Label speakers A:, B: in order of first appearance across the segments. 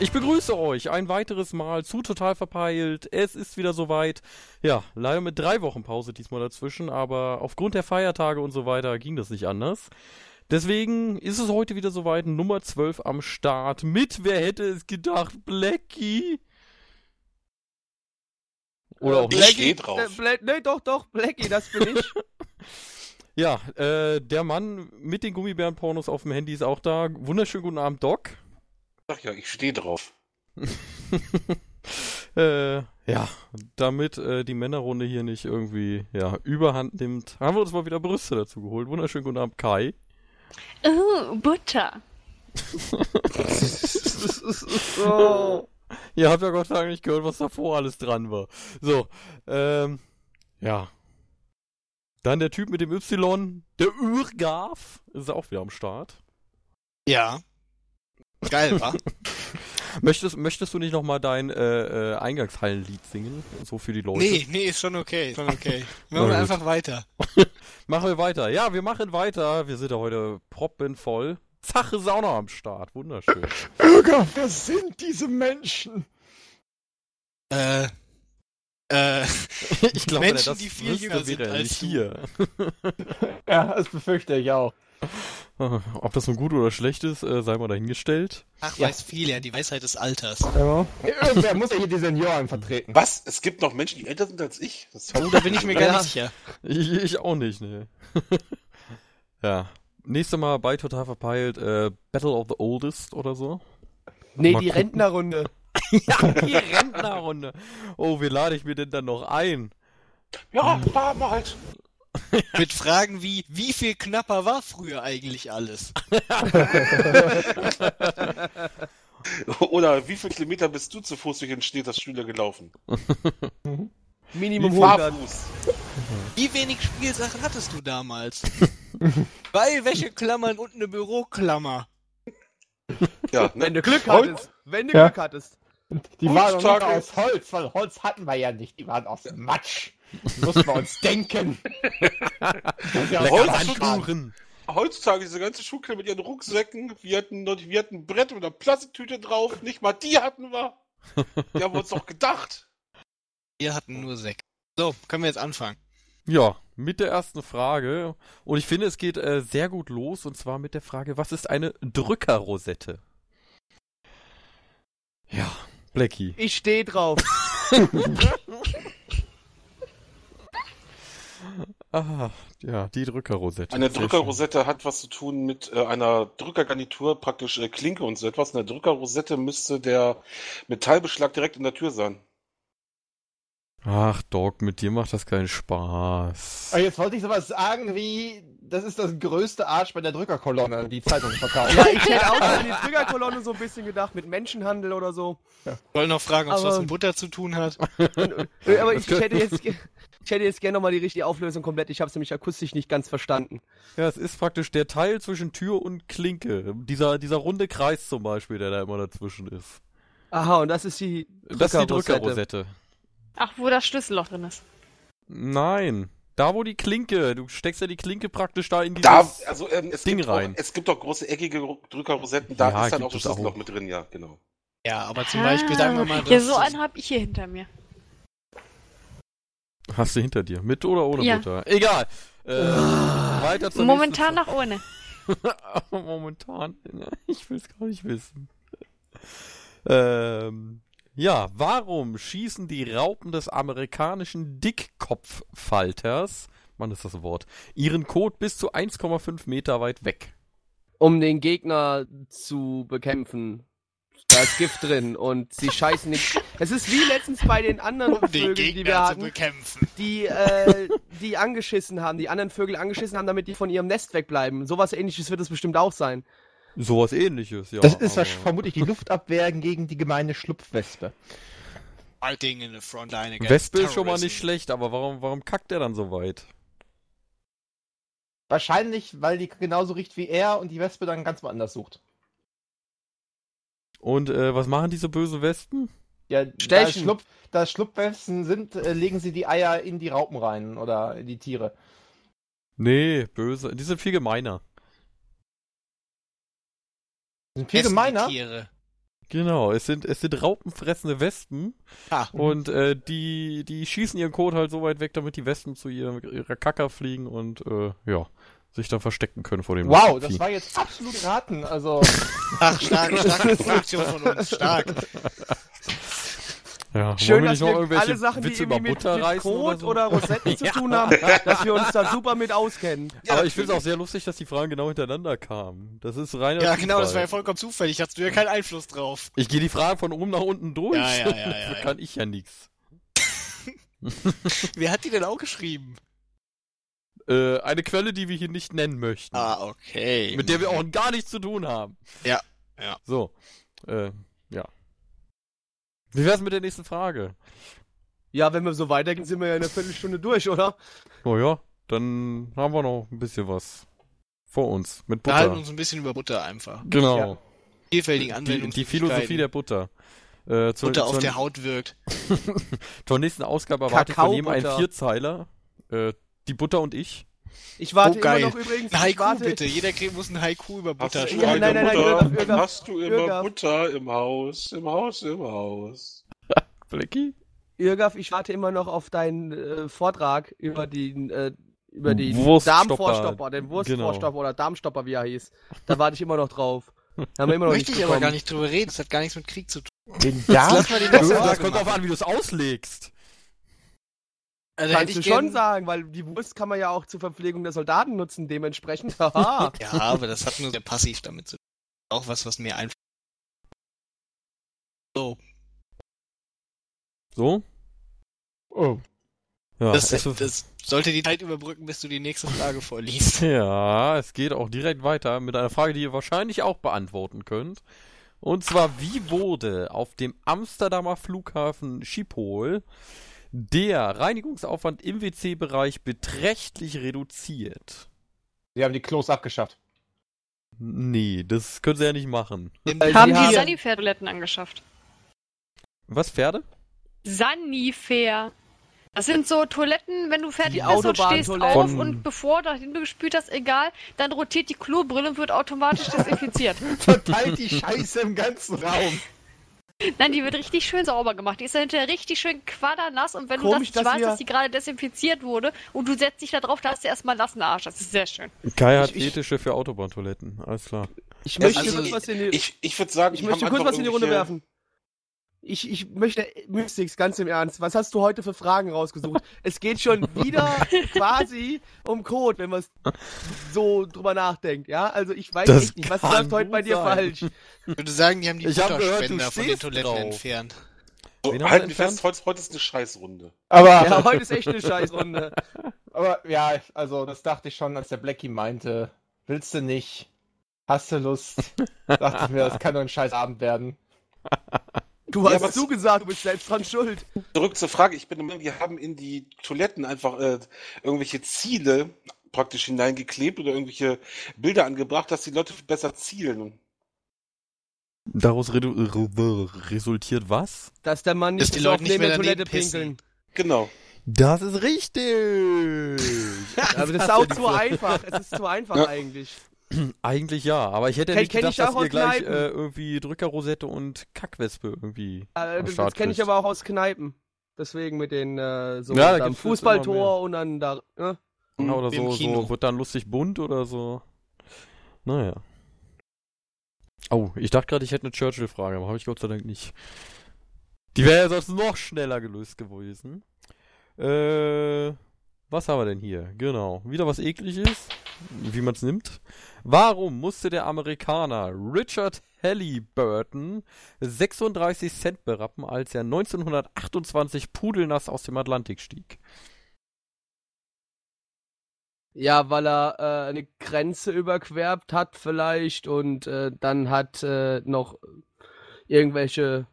A: Ich begrüße euch ein weiteres Mal zu Total Verpeilt. Es ist wieder soweit. Ja, leider mit drei Wochen Pause diesmal dazwischen, aber aufgrund der Feiertage und so weiter ging das nicht anders. Deswegen ist es heute wieder soweit, Nummer 12 am Start mit, wer hätte es gedacht, Blackie? Oder auch
B: Ich
A: nicht.
B: steh drauf.
C: Äh, Bla nee, doch, doch, Blackie, das bin ich.
A: Ja, äh, der Mann mit den Gummibärenpornos auf dem Handy ist auch da. Wunderschönen guten Abend, Doc.
B: Sag ja, ich stehe drauf.
A: äh, ja, damit äh, die Männerrunde hier nicht irgendwie ja, überhand nimmt, haben wir uns mal wieder Brüste dazu geholt. Wunderschönen guten Abend, Kai.
D: Oh, Butter.
C: oh.
A: Ihr habt ja Gott sei Dank nicht gehört, was davor alles dran war. So, ähm, ja. Dann der Typ mit dem Y, der Urgaf, ist auch wieder am Start.
E: Ja. Geil, wa?
A: Möchtest, möchtest du nicht nochmal dein äh, äh, Eingangshallenlied singen? So für die Leute?
E: nee, nee, ist schon okay, schon okay. Wir machen
A: gut.
E: einfach weiter.
A: Machen wir weiter. Ja, wir machen weiter. Wir sind ja heute proppenvoll. Zache ist auch noch am Start. Wunderschön.
F: Bürger, wer sind diese Menschen?
E: Äh, äh,
A: ich glaube,
E: Menschen,
A: das
E: die viel jünger sind als
A: hier.
F: Ja, das befürchte ich auch.
A: Ob das nun gut oder schlecht ist, äh, sei mal dahingestellt.
E: ach,
F: Ja.
E: weiß viel, ja, die Weisheit des Alters.
F: Ja. Irgendwer muss ja hier die Senioren vertreten.
B: Was? Es gibt noch Menschen, die älter sind als ich? Das
E: Oh, da bin ich mir gar nicht sicher.
A: Ich, ich auch nicht, ne. ja. Nächstes Mal bei Total Verpeilt, äh, Battle of the Oldest oder so.
C: Nee,
A: Mal
C: die
A: gucken.
C: Rentnerrunde.
A: ja, die Rentnerrunde. Oh, wie lade ich mir denn dann noch ein?
B: ja, damals.
E: Mit Fragen wie, wie viel knapper war früher eigentlich alles?
B: Oder wie viele Kilometer bist du zu Fuß durch den Städterstühle gelaufen?
C: Minimum
B: Wie
C: 100.
B: Barfuß.
E: Wie wenig Spielsachen hattest du damals? Zwei Wäscheklammern und eine Büroklammer.
B: Ja,
C: Wenn
B: ne?
C: du Glück
F: Holz?
C: hattest. Wenn du
F: Ja.
C: Glück hattest.
F: Die waren
B: Heutzutage-
F: nicht aus Holz, weil Holz hatten wir ja nicht. Die waren aus Matsch. Das mussten wir uns denken. Ja
B: Holz-
F: auch Handschlag.
A: Handkuchen.
B: Heutzutage diese ganze Schulklasse mit ihren Rucksäcken, wir hatten, wir hatten ein Brett mit einer Plastiktüte drauf, nicht mal die hatten wir. Wir haben uns doch gedacht.
E: Wir hatten nur Sekt. So, können wir jetzt anfangen.
A: Ja, mit der ersten Frage. Und ich finde, es geht äh, sehr gut los. Und zwar mit der Frage, was ist eine Drückerrosette? Ja, Blackie.
C: Ich steh drauf.
A: Ah, ja, die Drückerrosette.
B: Eine Drückerrosette hat was zu tun mit äh, einer Drückergarnitur, praktisch äh, Klinke und so etwas. Eine Drückerrosette müsste der Metallbeschlag direkt in der Tür sein.
A: Ach, Doc, mit dir macht das keinen Spaß.
F: Aber jetzt wollte ich sowas sagen wie, das ist das größte Arsch bei der Drückerkolonne, die Zeitung verkauft.
C: Ja, ich hätte auch an die Triggerkolonne so ein bisschen gedacht, mit Menschenhandel oder so.
E: Wollen noch fragen, ob es was mit Butter zu tun hat?
C: Äh, Aber ich, ich hätte jetzt, ich hätte jetzt gerne nochmal die richtige Auflösung komplett. Ich habe es nämlich akustisch nicht ganz verstanden.
A: Ja, es ist praktisch der Teil zwischen Tür und Klinke. Dieser, dieser runde Kreis zum Beispiel, der da immer dazwischen ist.
C: Aha, und das ist die
A: Das ist die
C: Drückerrosette.
A: Drückerrosette.
D: Ach, wo das Schlüsselloch drin ist.
A: Nein. Da, wo die Klinke, du steckst ja die Klinke praktisch da in dieses...
B: Da, also ähm, es,
A: Ding
B: gibt
A: rein.
B: Auch, es gibt auch große eckige Drückerrosetten, da
A: Ja,
B: ist dann auch
A: auch.
B: Schlüsselloch mit drin, ja, genau.
E: Ja, aber zum Beispiel sagen wir mal,
D: Ah, Ja, so einen habe ich hier hinter mir.
A: Hast du hinter dir. Mit oder ohne
D: Ja.
A: Butter? Egal. Äh, weiter zur
D: Momentan noch ohne.
A: Momentan. Ich will es gar nicht wissen. Ähm, ja, warum schießen die Raupen des amerikanischen Dickkopffalters, Mann ist das Wort, ihren Kot bis zu 1,5 Meter weit weg?
C: Um den Gegner zu bekämpfen. Da ist Gift drin und sie scheißen nicht. Es ist wie letztens bei den anderen
E: um den
C: Vögeln, die wir
E: Gegner zu
C: hatten,
E: bekämpfen.
C: die, äh, die angeschissen haben, die anderen Vögel angeschissen haben, damit die von ihrem Nest wegbleiben. Sowas ähnliches wird es bestimmt auch sein.
A: Sowas ähnliches, ja.
F: Das ist
A: aber-
F: vermutlich die Luftabwehr gegen die gemeine Schlupfwespe.
E: Fighting in the front line against
A: Wespe ist schon mal nicht schlecht, aber warum, warum kackt der dann so weit?
F: Wahrscheinlich, weil die genauso riecht wie er und die Wespe dann ganz woanders sucht.
A: Und äh, was machen diese bösen Wespen?
F: Ja, da,
C: Stechen.
F: Schlupf, da Schlupfwespen sind, äh, legen sie die Eier in die Raupen rein oder in die Tiere.
A: Nee, böse. Die sind viel gemeiner.
F: Sind viel gemeiner.
E: Tiere.
A: Genau, es sind, es sind raupenfressende Wespen
E: Ah.
A: und äh, die, die schießen ihren Kot halt so weit weg, damit die Wespen zu ihrer, ihrer Kacker fliegen und äh, ja, sich dann verstecken können vor dem
F: Wow, das war jetzt absolut raten. Also,
E: Ach, stark, starke Produktion von uns, stark.
A: Ja,
C: Schön, dass wir alle Sachen, die
A: Witze
C: irgendwie
A: über
C: mit,
A: Butter
C: mit
A: reißen oder
C: Kot
A: so?
C: oder, Rosetten zu tun haben, dass wir uns da super mit auskennen.
A: Aber ich finde es auch sehr lustig, dass die Fragen genau hintereinander kamen. Das ist reiner
E: Ja, genau, das war ja vollkommen zufällig. Hast du ja keinen Einfluss drauf.
A: Ich gehe die Fragen von oben nach unten durch.
E: Ja, ja, ja, ja,
A: kann ich ja nichts.
E: Wer hat die denn auch geschrieben?
A: Äh, eine Quelle, die wir hier nicht nennen möchten.
E: Ah, okay.
A: Mit der wir auch gar nichts zu tun haben.
E: Ja, ja.
A: So, äh. Wie wär's mit der nächsten Frage?
C: Ja, wenn wir so weitergehen, sind wir ja in einer Viertelstunde durch, oder?
A: Oh ja, dann haben wir noch ein bisschen was vor uns mit
E: Wir halten
A: Butter.
E: uns ein bisschen über Butter einfach.
A: Genau.
F: Ja.
E: Vielfältigen
A: Die,
E: Anwendungen.
A: die Philosophie der Butter. Äh, zur,
E: Butter auf
A: zur,
E: der Haut wirkt.
A: zur nächsten Ausgabe erwarte ich von jedem einen. Vierzeiler. Äh, die Butter und ich.
C: Ich warte
E: Oh, geil.
C: immer noch übrigens.
E: Ein Haiku
C: warte,
E: bitte. Jeder muss ein Haiku über Butter
C: Ja,
E: schreiben.
C: nein, nein, nein,
B: Butter?
C: Irgaf, Irgaf,
B: Hast du immer
C: Irgaf.
B: Butter im Haus, im Haus, im Haus.
A: Flecki?
C: Irgaf, ich warte immer noch auf deinen äh, Vortrag über den, äh, über den. Darmvorstopper, den Wurstvorstopper
A: Genau.
C: oder Darmstopper, wie er hieß. Da warte ich immer noch drauf. Haben wir immer noch
E: Möchte
C: nicht
E: ich aber gar nicht drüber reden. Das hat gar nichts mit Krieg zu tun.
F: den
E: Jetzt
F: Darm?
E: lass mal den
A: Das, kommt drauf an, wie du es auslegst.
E: Also
C: Kannst du
E: ich
C: schon
E: gern-
C: sagen, weil die Wurst kann man ja auch zur Verpflegung der Soldaten nutzen, dementsprechend. Haha.
E: Ja, aber das hat nur sehr passiv damit zu tun. Auch was, was mir einfach. So,
A: So?
F: Oh.
A: Ja,
E: das,
A: es,
E: das sollte die Zeit überbrücken, bis du die nächste Frage vorliest.
A: ja, es geht auch direkt weiter mit einer Frage, die ihr wahrscheinlich auch beantworten könnt. Und zwar, wie wurde auf dem Amsterdamer Flughafen Schiphol der Reinigungsaufwand im WC-Bereich beträchtlich reduziert?
F: Sie haben die Klos abgeschafft.
A: Nee, das können sie ja nicht machen.
C: Äh,
D: Haben
C: Sie
D: die Sanifair-Toiletten angeschafft.
A: Was, Pferde?
D: Sanifair. Das sind so Toiletten, wenn du fertig
C: Die
D: bist und stehst auf
A: Von-
D: und bevor dahin du gespült hast, egal, dann rotiert die Klobrille und wird automatisch desinfiziert.
F: Verteilt die Scheiße im ganzen Raum.
D: Nein, die wird richtig schön sauber gemacht. Die ist dann hinterher richtig schön quadernass und wenn
C: Komisch,
D: du das
C: dass
D: weißt,
C: wir-
D: dass die gerade desinfiziert wurde und du setzt dich da drauf, da hast du erstmal einen nassen Arsch. Das ist sehr schön.
A: Kai hat
C: Ich-
A: Fetische für Autobahntoiletten, alles klar.
C: Ich möchte
E: Also,
C: kurz was in die,
B: Ich, ich würde sagen,
C: ich möchte kurz was in die Runde werfen. Ich, ich möchte, Mystix, ganz im Ernst, was hast du heute für Fragen rausgesucht? es geht schon wieder quasi um Code, wenn man so drüber nachdenkt, ja? Also ich weiß
A: Das
C: echt nicht, was läuft heute bei dir
A: sein.
C: falsch?
E: Ich würde sagen, die haben die
A: Ich hab gehört, du
E: Butterspender von den Toiletten
A: drauf.
E: entfernt.
B: So,
A: Wen haben
B: halt
A: wir
B: mich fest, heute, heute ist eine Scheißrunde.
F: Aber,
C: Ja, heute ist echt eine Scheißrunde.
F: aber ja, also das dachte ich schon, als der Blackie meinte, willst du nicht? Hast du Lust? dachte ich mir, das kann doch ein scheiß Abend werden.
C: Du
B: Ja,
C: hast
B: aber-
C: zugesagt, du bist selbst dran schuld.
B: Zurück zur Frage, ich bin der Meinung, wir haben in die Toiletten einfach äh, irgendwelche Ziele praktisch hineingeklebt oder irgendwelche Bilder angebracht, dass die Leute besser zielen.
A: Daraus re resultiert was?
C: Dass der Mann
E: Dass
C: nicht
E: die Leute nicht
C: neben
E: mehr
C: der Toilette pinkeln.
B: Genau.
A: Das ist richtig!
C: Aber das ist auch zu einfach. Es ist zu einfach
B: Ja.
C: eigentlich.
A: Eigentlich ja, aber ich hätte ja
C: Kenn-
A: nicht
C: kenn
A: gedacht, dass ihr gleich äh, irgendwie Drückerrosette und Kackwespe irgendwie.
C: Äh,
A: am
C: das
A: Start
C: das kenne ich aber auch aus Kneipen. Deswegen mit den äh, so
A: Ja, da
C: am Fußballtor und dann da. Ne?
A: Ja, oder
E: Im
A: so, so wird dann lustig bunt oder so. Naja. Oh, ich dachte gerade, ich hätte eine Churchill-Frage, aber habe ich Gott sei Dank nicht. Die wäre ja sonst noch schneller gelöst gewesen. Äh, was haben wir denn hier? Genau. Wieder was ekliges, wie man es nimmt. Warum musste der Amerikaner Richard Halliburton 36 Cent berappen, als er 1928 pudelnass aus dem Atlantik stieg?
C: Ja, weil er äh, eine Grenze überquert hat vielleicht und äh, dann hat äh, noch irgendwelche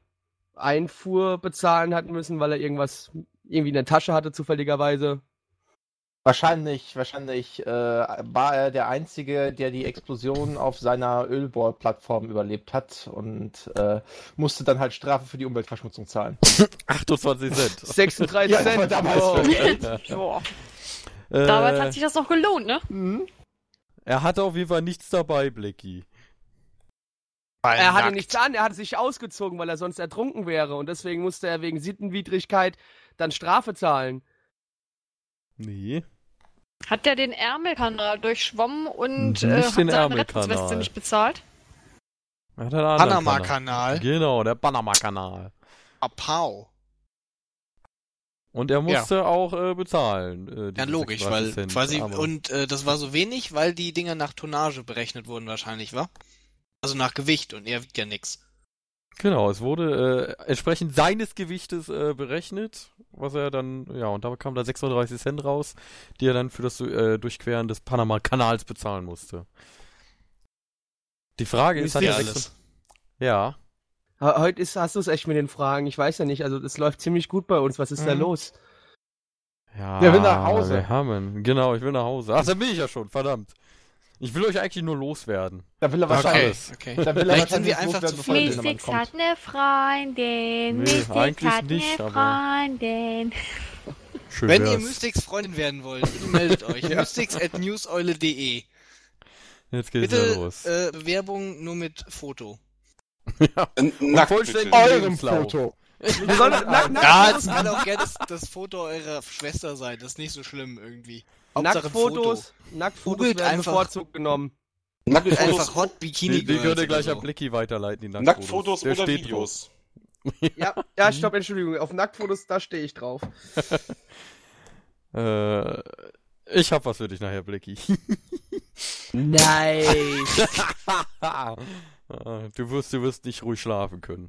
C: Einfuhr bezahlen hat müssen, weil er irgendwas irgendwie in der Tasche hatte zufälligerweise.
F: Wahrscheinlich, wahrscheinlich äh, war er der Einzige, der die Explosion auf seiner Ölbohrplattform überlebt hat und äh, musste dann halt Strafe für die Umweltverschmutzung zahlen.
A: 28 Cent.
C: 36
F: Ja,
C: Cent.
F: damals
C: Wow.
D: Boah.
A: Äh,
D: Damals hat sich das noch gelohnt, ne?
F: Mhm.
A: Er hatte auf jeden Fall nichts dabei, Blicky.
E: Weil
C: Er hatte
E: nackt.
C: nichts an, er hatte sich ausgezogen, weil er sonst ertrunken wäre. Und deswegen musste er wegen Sittenwidrigkeit dann Strafe zahlen.
A: Nee.
D: Hat der den Ärmelkanal durchschwommen und
A: Nicht
D: äh, hat
A: den
D: seine
A: Ärmelkanal.
D: Rettungsweste nicht bezahlt?
E: Panama-Kanal.
A: Genau, der Panama-Kanal.
E: Apau.
A: Und er musste auch äh, bezahlen. Äh,
E: Ja, logisch,
A: 36
E: weil
A: Cent,
E: quasi,
A: aber-
E: und äh, das war so wenig, weil die Dinger nach Tonnage berechnet wurden wahrscheinlich, wa? Also nach Gewicht und er wiegt ja nix.
A: Genau, es wurde äh, entsprechend seines Gewichtes äh, berechnet, was er dann, ja, und da kam da 36 Cent raus, die er dann für das äh, Durchqueren des Panama-Kanals bezahlen musste. Die Frage ist,
C: Ist
A: hat
E: Ja,
A: er
E: alles.
A: Ja,
C: He- Heute ist, hast du es echt mit den Fragen. Ich weiß ja nicht, also es läuft ziemlich gut bei uns. Was ist da
A: Mhm.
C: los?
A: ja.
F: Der will nach Hause.
A: Wir haben, genau, ich will nach Hause. Ach, da bin ich ja schon, verdammt. Ich will euch eigentlich nur loswerden.
F: Da will er
E: Okay,
F: wahrscheinlich.
E: okay.
F: Da will er
E: Vielleicht sind
F: wahrscheinlich
E: wir einfach
F: loswerden,
E: zu viel.
D: Mystics hat eine Freundin.
A: Nee,
D: Mystics
A: eigentlich
D: hat
A: nicht,
D: eine Freundin.
A: Schön
E: Wenn ihr
A: wär's.
E: Mystics Freundin werden wollt, bitte meldet euch. Mystics at newseule.de.
A: Jetzt geht's ja
E: Bitte
A: los.
E: äh, Bewerbung nur mit Foto.
B: N- Nackt.
F: Eurem. Foto.
C: Wir sollen nack, nack,
E: Ja, es kann auch gerne das, das Foto eurer Schwester sein. Das ist nicht so schlimm irgendwie. Hauptsache ein Foto.
C: Nacktfotos, Nacktfotos
E: Googelt
C: werden
E: einfach-
C: bevorzugt genommen.
B: Nacktfotos,
E: einfach Hot Bikini
A: Die, die
E: Girls
A: gleich an. Blicky weiterleiten, die Nacktfotos.
B: Nacktfotos
A: Der
B: oder
A: steht
B: Videos.
C: Ja, ja, stopp, Entschuldigung. Auf Nacktfotos, da stehe ich drauf.
A: Äh, ich hab was für dich nachher, Blicky.
C: Nice.
A: Ah, du wirst, du wirst nicht ruhig schlafen können.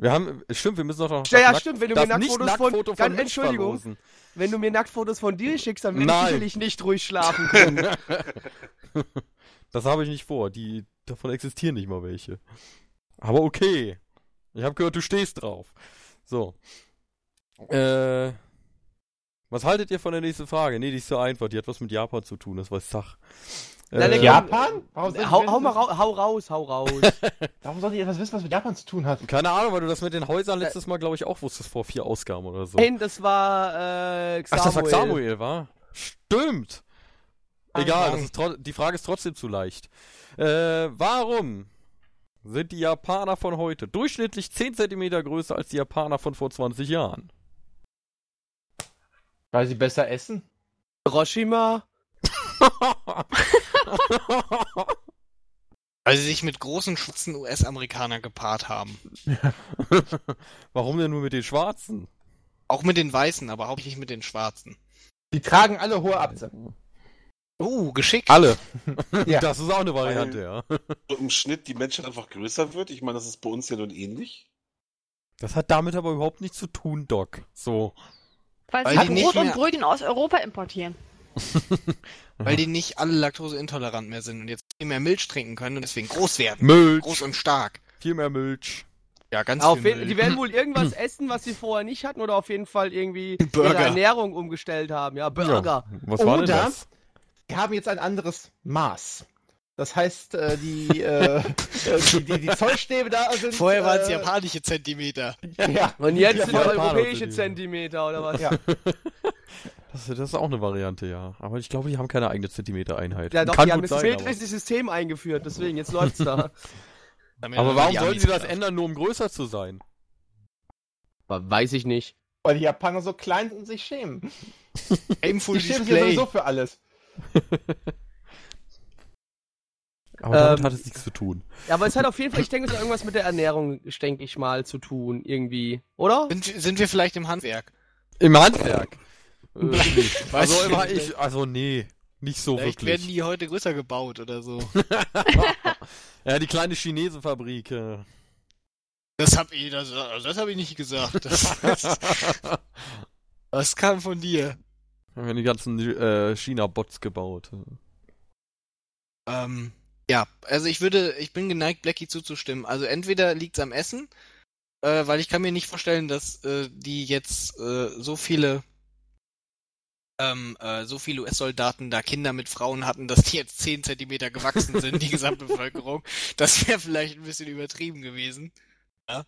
A: Wir haben, stimmt, wir müssen doch noch.
C: Ja, ja, stimmt, wenn du mir Nacktfotos von- ganz
A: Mitch
C: Entschuldigung.
A: verlosen.
C: Wenn du mir Nacktfotos von dir schickst, dann will ich sicherlich nicht ruhig schlafen können.
A: Das habe ich nicht vor. Die, davon existieren nicht mal welche. Aber okay. Ich habe gehört, du stehst drauf. So. Äh. Was haltet ihr von der nächsten Frage? Nee, die ist so einfach. Die hat was mit Japan zu tun. Das weiß Zach.
C: Nein,
A: Äh,
C: der
F: Japan? Warum
C: hau, hau mal rau, hau raus, hau raus.
F: warum soll ich etwas wissen, was mit Japan zu tun hat?
A: Keine Ahnung, weil du das mit den Häusern letztes Mal, glaube ich, auch wusstest vor vier Ausgaben oder so.
C: Nein, das war äh,
A: Ach, das war
C: Xamuel.
A: Samuel, war? Stimmt. Egal, das ist die Frage ist trotzdem zu leicht. Äh, warum sind die Japaner von heute durchschnittlich 10 cm größer als die Japaner von vor 20 Jahren?
F: Weil sie besser essen?
C: Hiroshima.
E: Weil sie sich mit großen schwarzen US-Amerikanern gepaart haben.
A: warum denn nur mit den Schwarzen?
E: Auch mit den Weißen, aber hauptsächlich mit den Schwarzen.
F: Die tragen alle hohe Abze.
E: Uh, geschickt.
A: Alle.
F: Ja.
A: Das ist auch eine Variante, ja.
B: So im Schnitt die Menschheit einfach größer wird. Ich meine, das ist bei uns ja nun ähnlich.
A: Das hat damit aber überhaupt nichts zu tun, Doc. So.
D: Weil,
E: Weil
D: sie
E: nicht
D: Brot und Brötchen aus Europa importieren.
E: Weil die nicht alle laktoseintolerant mehr sind und jetzt viel mehr Milch trinken können und deswegen groß werden.
A: Milch.
E: Groß und stark.
A: Viel mehr Milch.
E: Ja, ganz
C: Auf
E: viel Milch.
C: die werden wohl irgendwas essen, was sie vorher nicht hatten oder auf jeden Fall irgendwie
E: Burger.
C: ihre Ernährung umgestellt haben. Ja, Burger.
A: Ja, was war denn
F: Oder-
A: das?
F: Die haben jetzt ein anderes Maß. Das heißt, äh, die, äh, die, die, die Zollstäbe da sind.
E: Vorher waren es
F: äh,
E: japanische Zentimeter.
F: Ja.
C: Und jetzt sind
A: Japaner
C: europäische. Zentimeter oder was?
F: Ja.
A: Das, das ist auch eine Variante, ja. Aber ich glaube, die haben keine eigene Zentimeter-Einheit.
C: Ja, doch,
A: Kann
C: die haben
A: aber-
C: metrische System eingeführt, deswegen, jetzt läuft's da.
A: Aber warum sollen sie das ändern, nur um größer zu sein?
C: Weiß ich nicht.
F: Weil die Japaner so klein sind und sich schämen.
E: Aimful
F: Die schämen sich sowieso für alles.
A: Aber damit
C: Ähm,
A: hat es nichts zu tun.
C: Ja, aber es hat auf jeden Fall, ich denke, es hat irgendwas mit der Ernährung, denke ich mal, zu tun, irgendwie. Oder?
E: Sind, wir- sind wir vielleicht im Handwerk?
A: Im Handwerk. Äh, also, immer ich, also nee, nicht so
E: Vielleicht werden
A: wirklich.
E: die heute größer gebaut oder so.
A: ja, die kleine Chinesenfabrik. Äh.
E: Das hab ich, das, also das hab ich nicht gesagt. Das, das, das kam von dir.
A: Haben wir die ganzen äh, China-Bots gebaut.
E: Ähm, ja, also ich würde, ich bin geneigt, Blackie zuzustimmen. Also entweder liegt's am Essen, äh, weil ich kann mir nicht vorstellen, dass äh, die jetzt äh, so viele ähm, äh, so viele US-Soldaten da Kinder mit Frauen hatten, dass die jetzt 10 Zentimeter gewachsen sind, die Gesamtbevölkerung. Das wäre vielleicht ein bisschen übertrieben gewesen. Ja.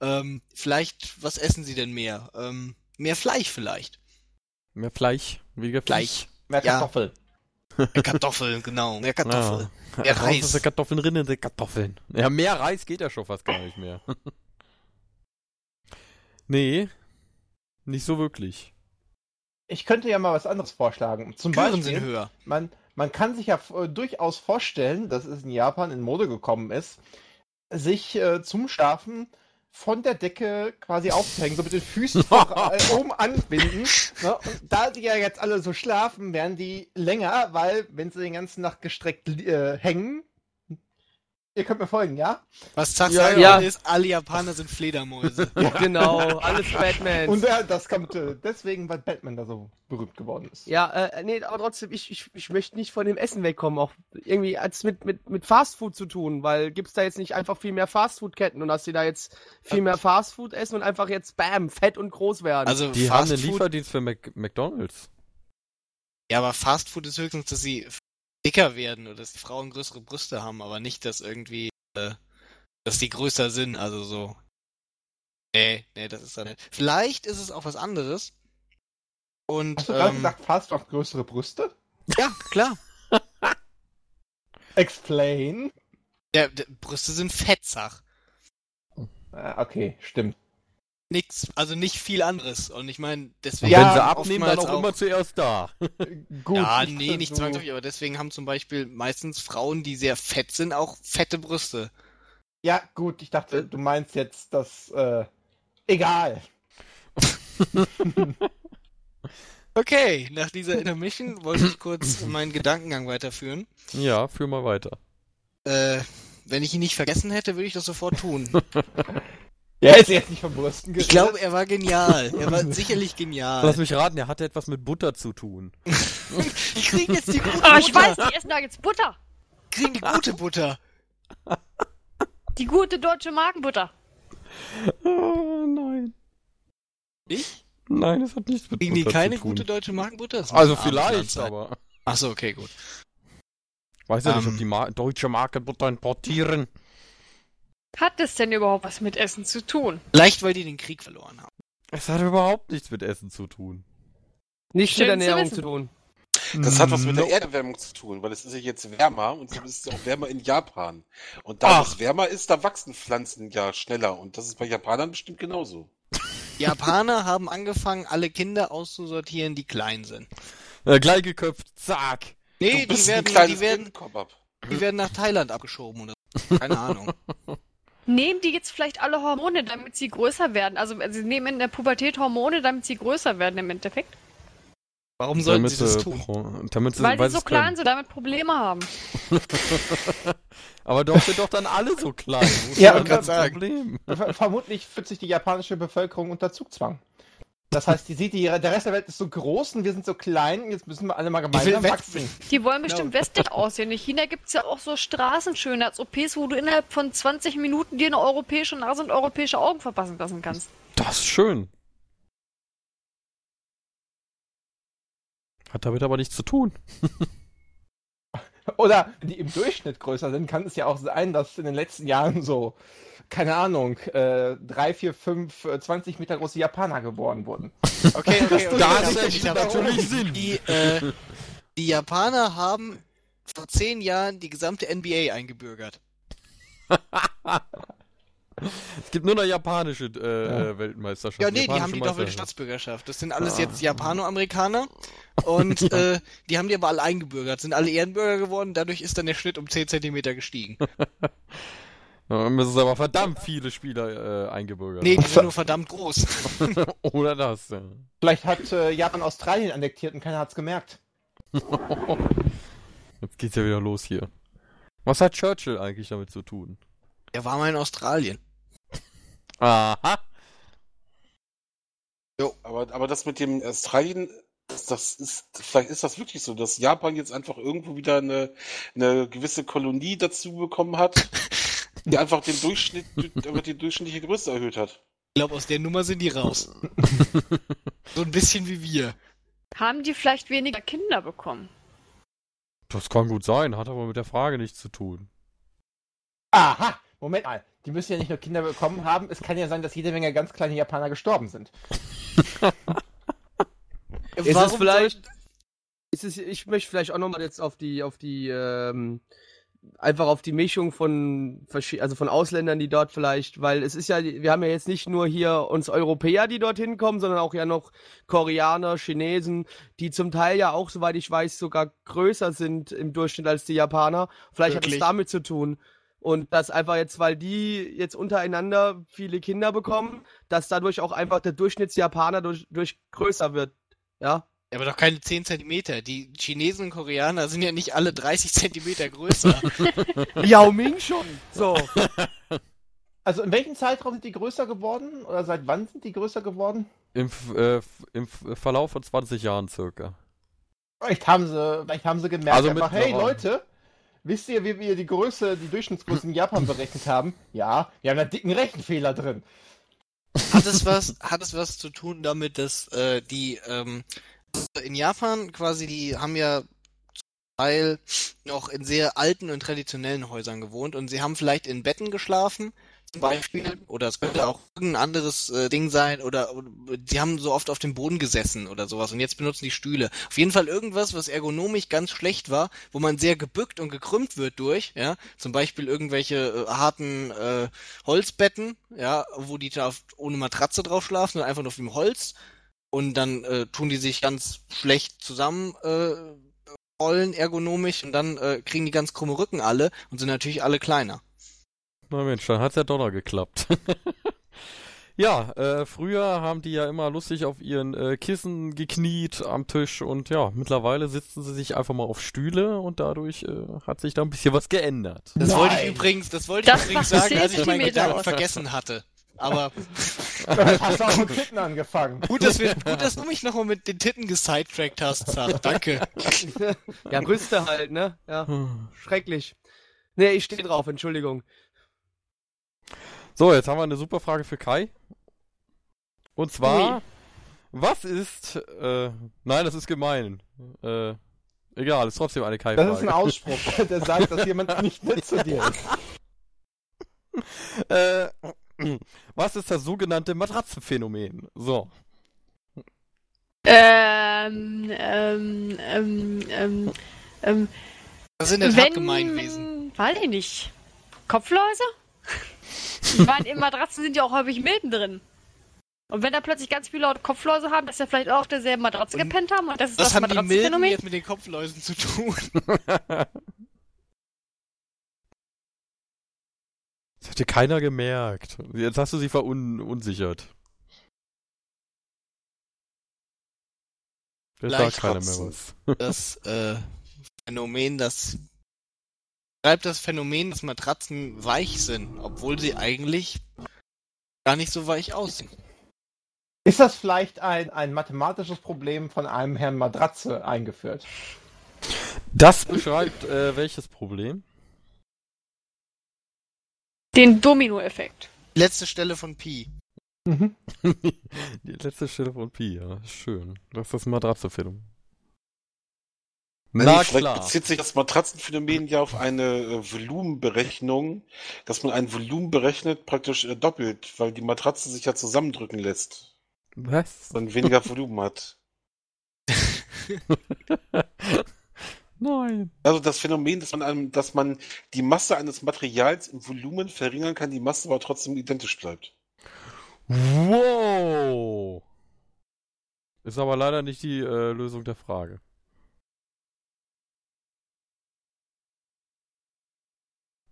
E: Ähm, vielleicht, was essen sie denn mehr? Ähm, mehr Fleisch vielleicht.
A: Mehr Fleisch, weniger
E: Fleisch.
A: Fleisch.
F: Mehr
E: Ja.
F: Kartoffel.
E: Mehr Kartoffeln, genau. Mehr Kartoffeln.
A: Ja.
E: Mehr Reis.
A: Kartoffeln, rinnende Kartoffeln. Ja, mehr Reis geht ja schon fast gar nicht mehr. nee, nicht so wirklich.
F: Ich könnte ja mal was anderes vorschlagen. Zum
E: Türen sind
F: Beispiel,
E: höher.
F: man, man kann sich ja äh, durchaus vorstellen, dass es in Japan in Mode gekommen ist, sich äh, zum Schlafen von der Decke quasi aufzuhängen, so mit den Füßen vor, äh, oben anbinden. Ne? Und da die ja jetzt alle so schlafen, werden die länger, weil wenn sie den ganzen Nacht gestreckt äh, hängen, ihr könnt mir folgen, ja?
E: Was Zack
C: Ja,
E: sagen
C: ja.
E: wollte, ist, alle Japaner sind Fledermäuse.
C: Genau, alles Batman.
F: Und äh, das kommt äh, deswegen, weil Batman da so berühmt geworden ist.
C: Ja, äh, nee, aber trotzdem, ich, ich, ich möchte nicht von dem Essen wegkommen, auch irgendwie als mit, mit, mit Fastfood zu tun, weil gibt's da jetzt nicht einfach viel mehr Fastfood-Ketten und dass die da jetzt viel mehr Fastfood essen und einfach jetzt bam, fett und groß werden.
E: Also
A: Die haben einen
E: Fast
A: Lieferdienst für Mac McDonalds.
E: ja, aber Fast Food ist höchstens, dass sie dicker werden oder dass die Frauen größere Brüste haben, aber nicht, dass irgendwie, äh, dass die größer sind, also so. Nee, nee, das ist da nicht. Vielleicht ist es auch was anderes. Und,
F: Hast du gerade
E: ähm,
F: gesagt, fast auf größere Brüste?
E: ja, klar.
F: Explain.
E: Ja, Brüste sind Fettsach.
F: Okay, stimmt.
E: Nix, also nicht viel anderes. Und ich meine, deswegen.
F: Ja,
A: wenn sie abnehmen, dann
E: oftmals
A: auch, immer zuerst da.
F: Gut.
E: Ja,
F: ich
E: nee, nicht
F: so-
E: zwangsläufig, aber deswegen haben zum Beispiel meistens Frauen, die sehr fett sind, auch fette Brüste.
F: Ja, gut, ich dachte, du meinst jetzt das, äh, egal.
E: Okay, nach dieser Intermission wollte ich kurz meinen Gedankengang weiterführen.
A: Ja, führ mal weiter.
E: Äh, wenn ich ihn nicht vergessen hätte, würde ich das sofort tun.
F: Ja, ist jetzt nicht von Brüsten
E: Ich glaube, er war genial. Er war sicherlich genial.
A: Lass mich raten, er hatte etwas mit Butter zu tun.
E: Ich krieg jetzt die gute
D: Ah, ich
E: Butter.
D: weiß, die essen da jetzt Butter.
E: kriegen die gute Butter.
D: Die gute deutsche Markenbutter.
A: Oh nein.
E: Ich?
A: Nein, das hat nichts mit
E: Kriegen die
A: Butter
E: keine
A: zu tun.
E: gute deutsche Markenbutter? Das
A: Also vielleicht, aber
E: Ach so, okay, gut.
A: weiß ja nicht,
E: Ähm.
A: ob die Mar deutsche Marke Butter importieren.
D: Hat es denn überhaupt was mit Essen zu tun?
E: Vielleicht, weil die den Krieg verloren haben.
A: Es hat überhaupt nichts mit Essen zu tun.
C: Nicht
D: Schön
C: mit
D: zu
C: Ernährung
D: wissen.
C: zu tun.
B: Das hat was mit der Erderwärmung zu tun, weil es ist ja jetzt wärmer und es ist ja auch wärmer in Japan. Und da
A: Ach.
B: es wärmer ist, da wachsen Pflanzen ja schneller und das ist bei Japanern bestimmt genauso.
E: Japaner haben angefangen, alle Kinder auszusortieren, die klein sind.
A: Äh, gleich geköpft, zack.
E: Nee,
B: du
E: die werden, die, werden,
B: Kind, komm ab.
E: die werden nach Thailand abgeschoben oder so. Keine Ahnung.
D: Nehmen die jetzt vielleicht alle Hormone, damit sie größer werden? Also sie nehmen in der Pubertät Hormone, damit sie größer werden im Endeffekt?
E: Warum sollten
A: damit
E: sie das tun?
A: damit sie,
D: Weil
A: weil
D: sie so klein sind, damit Probleme haben.
A: Aber doch sind doch dann alle so klein. Wo ist
F: Ja,
A: das
E: grad sagen.
A: Problem?
F: Ver vermutlich fühlt sich die japanische Bevölkerung unter Zugzwang. Das heißt, die sieht, die, der Rest der Welt ist so groß und wir sind so klein, jetzt müssen wir alle mal gemeinsam wachsen.
D: Die wollen bestimmt westlich aussehen. In China gibt's ja auch so Straßenschönheits-OPs, wo du innerhalb von 20 Minuten dir eine europäische Nase und europäische Augen verpassen lassen kannst.
A: Das ist schön. Hat damit aber nichts zu tun.
F: Oder wenn die im Durchschnitt größer sind, kann es ja auch sein, dass in den letzten Jahren so, keine Ahnung, äh, drei, vier, fünf, äh, 20 Meter große Japaner geboren wurden.
E: Okay, okay, okay.
A: Das ergibt
E: hab-
A: natürlich Sinn.
E: Die, äh, die Japaner haben vor zehn Jahren die gesamte NBA eingebürgert.
A: Es gibt nur noch japanische äh,
F: Ja.
A: Weltmeisterschaften.
E: Ja, nee, die haben die doppelte. Staatsbürgerschaft. Das sind alles
A: Ah.
E: jetzt Japanoamerikaner und äh, die haben die aber alle eingebürgert, sind alle Ehrenbürger geworden, dadurch ist dann der Schnitt um 10 Zentimeter gestiegen.
A: Dann müssen es aber verdammt viele Spieler äh, eingebürgert.
E: Nee, die sind nur verdammt groß.
A: Oder das. Ja.
F: Vielleicht hat äh, Japan Australien annektiert und keiner hat's gemerkt.
A: Jetzt geht's ja wieder los hier. Was hat Churchill eigentlich damit zu tun?
E: Der war mal in Australien.
A: Aha.
B: Aber, aber das mit dem Australien, das, das ist, vielleicht ist das wirklich so, dass Japan jetzt einfach irgendwo wieder eine, eine gewisse Kolonie dazu bekommen hat, die einfach den Durchschnitt, einfach die durchschnittliche Größe erhöht hat.
E: Ich glaube, aus der Nummer sind die raus. so ein bisschen wie wir.
D: Haben die vielleicht weniger Kinder bekommen?
A: Das kann gut sein, hat aber mit der Frage nichts zu tun.
F: Aha! Moment mal, die müssen ja nicht nur Kinder bekommen haben, es kann ja sein, dass jede Menge ganz kleine Japaner gestorben sind.
C: Ist es
E: Warum
C: vielleicht es ist, ich möchte vielleicht auch nochmal jetzt auf die, auf die, ähm, einfach auf die Mischung von, also von Ausländern, die dort vielleicht, weil es ist ja, wir haben ja jetzt nicht nur hier uns Europäer, die dorthin kommen, sondern auch ja noch Koreaner, Chinesen, die zum Teil ja auch, soweit ich weiß, sogar größer sind im Durchschnitt als die Japaner. Vielleicht hat
E: Wirklich?
C: es damit zu tun. Und das einfach jetzt, weil die jetzt untereinander viele Kinder bekommen, dass dadurch auch einfach der Durchschnittsjapaner durch, durch größer wird. Ja.
E: Aber doch keine 10 Zentimeter. Die Chinesen und Koreaner sind ja nicht alle 30 Zentimeter größer.
C: Yao Ming schon. So.
F: Also in welchem Zeitraum sind die größer geworden? Oder seit wann sind die größer geworden?
A: Im, F- äh, Im Verlauf von 20 Jahren circa.
F: Vielleicht haben sie, vielleicht haben sie gemerkt,
A: Also
F: einfach, hey. Leute, wisst ihr, wie wir die Größe, die Durchschnittsgröße in Japan berechnet haben? Ja, wir haben da dicken Rechenfehler drin.
E: Hat es was, hat es was zu tun damit, dass äh, die ähm, in Japan quasi, die haben ja zum Teil noch in sehr alten und traditionellen Häusern gewohnt und sie haben vielleicht in Betten geschlafen, zum Beispiel, oder es könnte auch irgendein anderes äh, Ding sein, oder, oder sie haben so oft auf dem Boden gesessen oder sowas und jetzt benutzen die Stühle. Auf jeden Fall irgendwas, was ergonomisch ganz schlecht war, wo man sehr gebückt und gekrümmt wird durch, ja, zum Beispiel irgendwelche äh, harten äh, Holzbetten, ja, wo die da ohne Matratze drauf schlafen, sondern einfach nur auf dem Holz. Und dann äh, tun die sich ganz schlecht zusammen äh, rollen ergonomisch und dann äh, kriegen die ganz krumme Rücken alle und sind natürlich alle kleiner.
A: Na Mensch, dann hat's ja doch noch geklappt. ja, äh, früher haben die ja immer lustig auf ihren äh, Kissen gekniet am Tisch und ja, mittlerweile sitzen sie sich einfach mal auf Stühle und dadurch äh, hat sich da ein bisschen was geändert.
E: Das wollte ich
F: Nein.
E: übrigens, das wollte ich
D: Das
E: übrigens sagen,
D: 10
E: als ich meinen
D: Zentimeter
E: Gedanken
D: aus.
E: vergessen hatte. Aber
F: hast du auch mit Titten angefangen.
E: gut, dass wir, gut, dass du mich nochmal mit den Titten gesidetrackt hast, Zach. Danke.
C: ja, Brüste halt, ne? Ja. Schrecklich. Nee, ich stehe drauf, Entschuldigung.
A: So, jetzt haben wir eine super Frage für Kai. Und zwar, was ist, äh, nein, das ist gemein. Äh, egal, ist trotzdem eine Kai-Frage.
F: Das ist ein Ausspruch, der sagt, dass jemand nicht nett zu dir ist.
A: Äh, was ist das sogenannte Matratzenphänomen? So.
D: Ähm, ähm, ähm, ähm, ähm,
E: Das ist in der Tat
D: wenn,
E: Gemeinwesen.
D: Weiß ich nicht. Kopfläuse? Ich meine, in Matratzen sind ja auch häufig Milben drin. Und wenn da plötzlich ganz viele Leute Kopfläuse haben, dass sie vielleicht auch auf derselben Matratze
E: Und
D: gepennt haben und das ist
E: Was
D: das
E: haben die Milben
D: Matratzenphänomen?
E: jetzt mit den Kopfläusen zu tun?
A: Das hätte keiner gemerkt. Jetzt hast du sie verunsichert. Jetzt sagt keiner mehr was.
E: Das äh, Phänomen, das schreibt das Phänomen, dass Matratzen weich sind, obwohl sie eigentlich gar nicht so weich aussehen.
F: Ist das vielleicht ein, ein mathematisches Problem von einem Herrn Matratze eingeführt?
A: Das beschreibt äh, welches Problem?
D: Den Domino-Effekt.
E: Letzte Stelle von Pi.
A: Die letzte Stelle von Pi, ja. Schön. Das ist das Matratzenphänomen.
B: Also
A: Na
B: vielleicht
A: klar.
B: bezieht sich das Matratzenphänomen ja auf eine äh, Volumenberechnung, dass man ein Volumen berechnet, praktisch äh, doppelt, weil die Matratze sich ja zusammendrücken lässt,
A: Was?
B: dann weniger Volumen hat.
A: Nein.
B: Also das Phänomen, dass man, einem, dass man die Masse eines Materials im Volumen verringern kann, die Masse aber trotzdem identisch bleibt.
A: Wow. Ist aber leider nicht die äh, Lösung der Frage.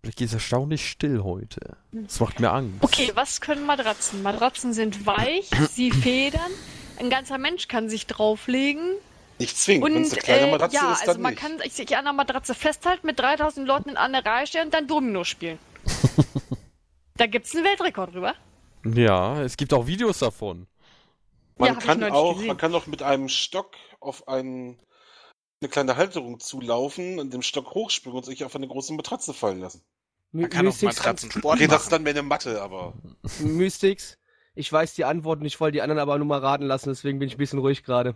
A: Blick ist erstaunlich still heute. Das macht mir Angst.
D: Okay, was können Matratzen? Matratzen sind weich, sie federn, ein ganzer Mensch kann sich drauflegen
B: Nicht zwingend, wenn es
D: und
B: eine kleine
D: äh,
B: Matratze
D: ja,
B: ist, dann
D: also man
B: nicht.
D: kann sich an einer Matratze festhalten, mit 3000 Leuten in einer Reihe stehen und dann Domino spielen. da gibt's einen Weltrekord drüber.
A: Ja, es gibt auch Videos davon.
B: Man
D: Ja,
B: kann auch,
D: gesehen.
B: man kann auch mit einem Stock auf einen, eine kleine Halterung zulaufen und dem Stock hochspringen und sich auf eine große Matratze fallen lassen.
C: My
E: Man kann auch
C: Mystics,
E: Matratzensport
B: Okay, das ist
E: machen.
B: dann mehr eine Matte, aber
C: Mystics, ich weiß die Antworten, ich wollte die anderen aber nur mal raten lassen, deswegen bin ich ein bisschen ruhig gerade.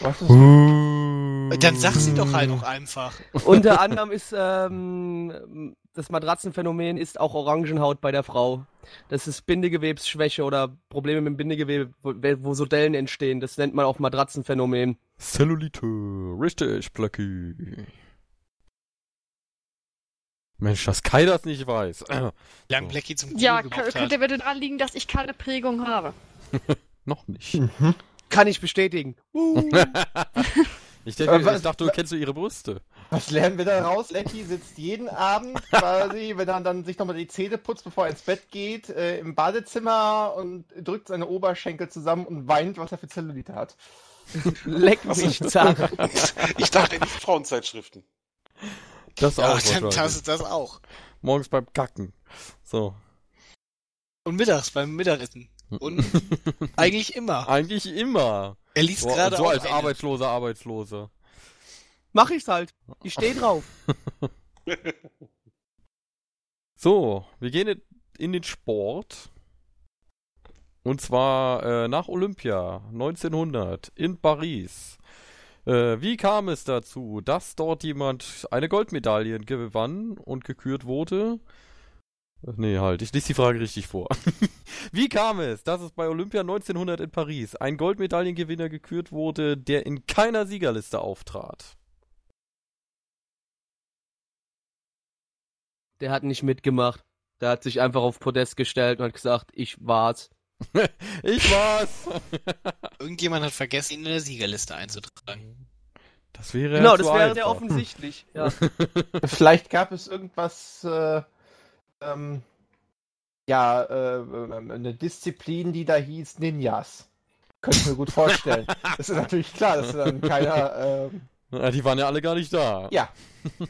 F: Was ist
E: Dann sag sie doch halt auch einfach.
C: Unter anderem ist ähm, das Matratzenphänomen ist auch Orangenhaut bei der Frau. Das ist Bindegewebsschwäche oder Probleme mit dem Bindegewebe, wo, wo so Dellen entstehen. Das nennt man auch Matratzenphänomen.
A: Cellulite. Richtig, Plucky. Mensch, dass Kai das nicht weiß. So.
E: Blackie zum
D: Ja,
E: Google gebraucht
D: könnte eventuell daran liegen, dass ich keine Prägung habe.
A: Noch nicht.
F: Mhm.
C: Kann ich bestätigen. Uh.
A: Ich, denke,
F: Aber was-
A: ich dachte, du kennst so ihre Brüste.
F: Was lernen wir da raus? Lecky sitzt jeden Abend quasi, wenn er dann sich nochmal die Zähne putzt, bevor er ins Bett geht, äh, im Badezimmer und drückt seine Oberschenkel zusammen und weint, was er für Zellulite hat.
C: Leck mich zart.
B: Ich dachte, in Frauenzeitschriften.
A: Das
E: Ja,
A: auch.
E: dann,
A: wahrscheinlich.
E: das ist das auch.
A: Morgens beim Kacken. So.
E: Und mittags beim Mittagessen. Und eigentlich immer.
A: Eigentlich immer.
E: Er liest
A: So,
E: gerade
A: so
E: auch
A: als
E: eine.
A: Arbeitsloser, Arbeitsloser.
C: Mach ich's halt. Ich steh drauf.
A: So, wir gehen in- in den Sport. Und zwar äh, nach Olympia 1900 in Paris. Äh, wie kam es dazu, dass dort jemand eine Goldmedaille gewann und gekürt wurde? Nee, halt, ich lese die Frage richtig vor. Wie kam es, dass es bei Olympia 1900 in Paris ein Goldmedaillengewinner gekürt wurde, der in keiner Siegerliste auftrat?
C: Der hat nicht mitgemacht. Der hat sich einfach auf Podest gestellt und hat gesagt, ich war's.
A: Ich war's!
E: Irgendjemand hat vergessen, ihn in der Siegerliste einzutragen.
A: Das wäre
C: Genau,
A: ja
C: das wäre sehr offensichtlich. Ja.
F: Vielleicht gab es irgendwas, äh, ähm, ja, äh, eine Disziplin, die da hieß Ninjas. Könnte ich mir gut vorstellen. das ist natürlich klar, dass dann keiner, ähm,
A: Ja, die waren ja alle gar nicht da.
F: ja.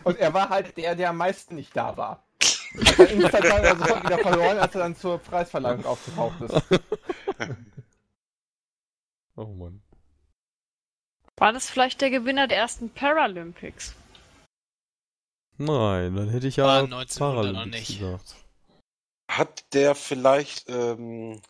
F: Und er war halt der, der am meisten nicht da war. Hat er instant dann sofort wieder verloren, als er dann zur Preisverleihung aufgetaucht ist.
A: Oh Mann.
D: War das vielleicht der Gewinner der ersten Paralympics?
A: Nein, dann hätte ich ja
E: War 1900 noch
A: Paralympics
E: nicht.
A: gesagt.
B: Hat der vielleicht ähm,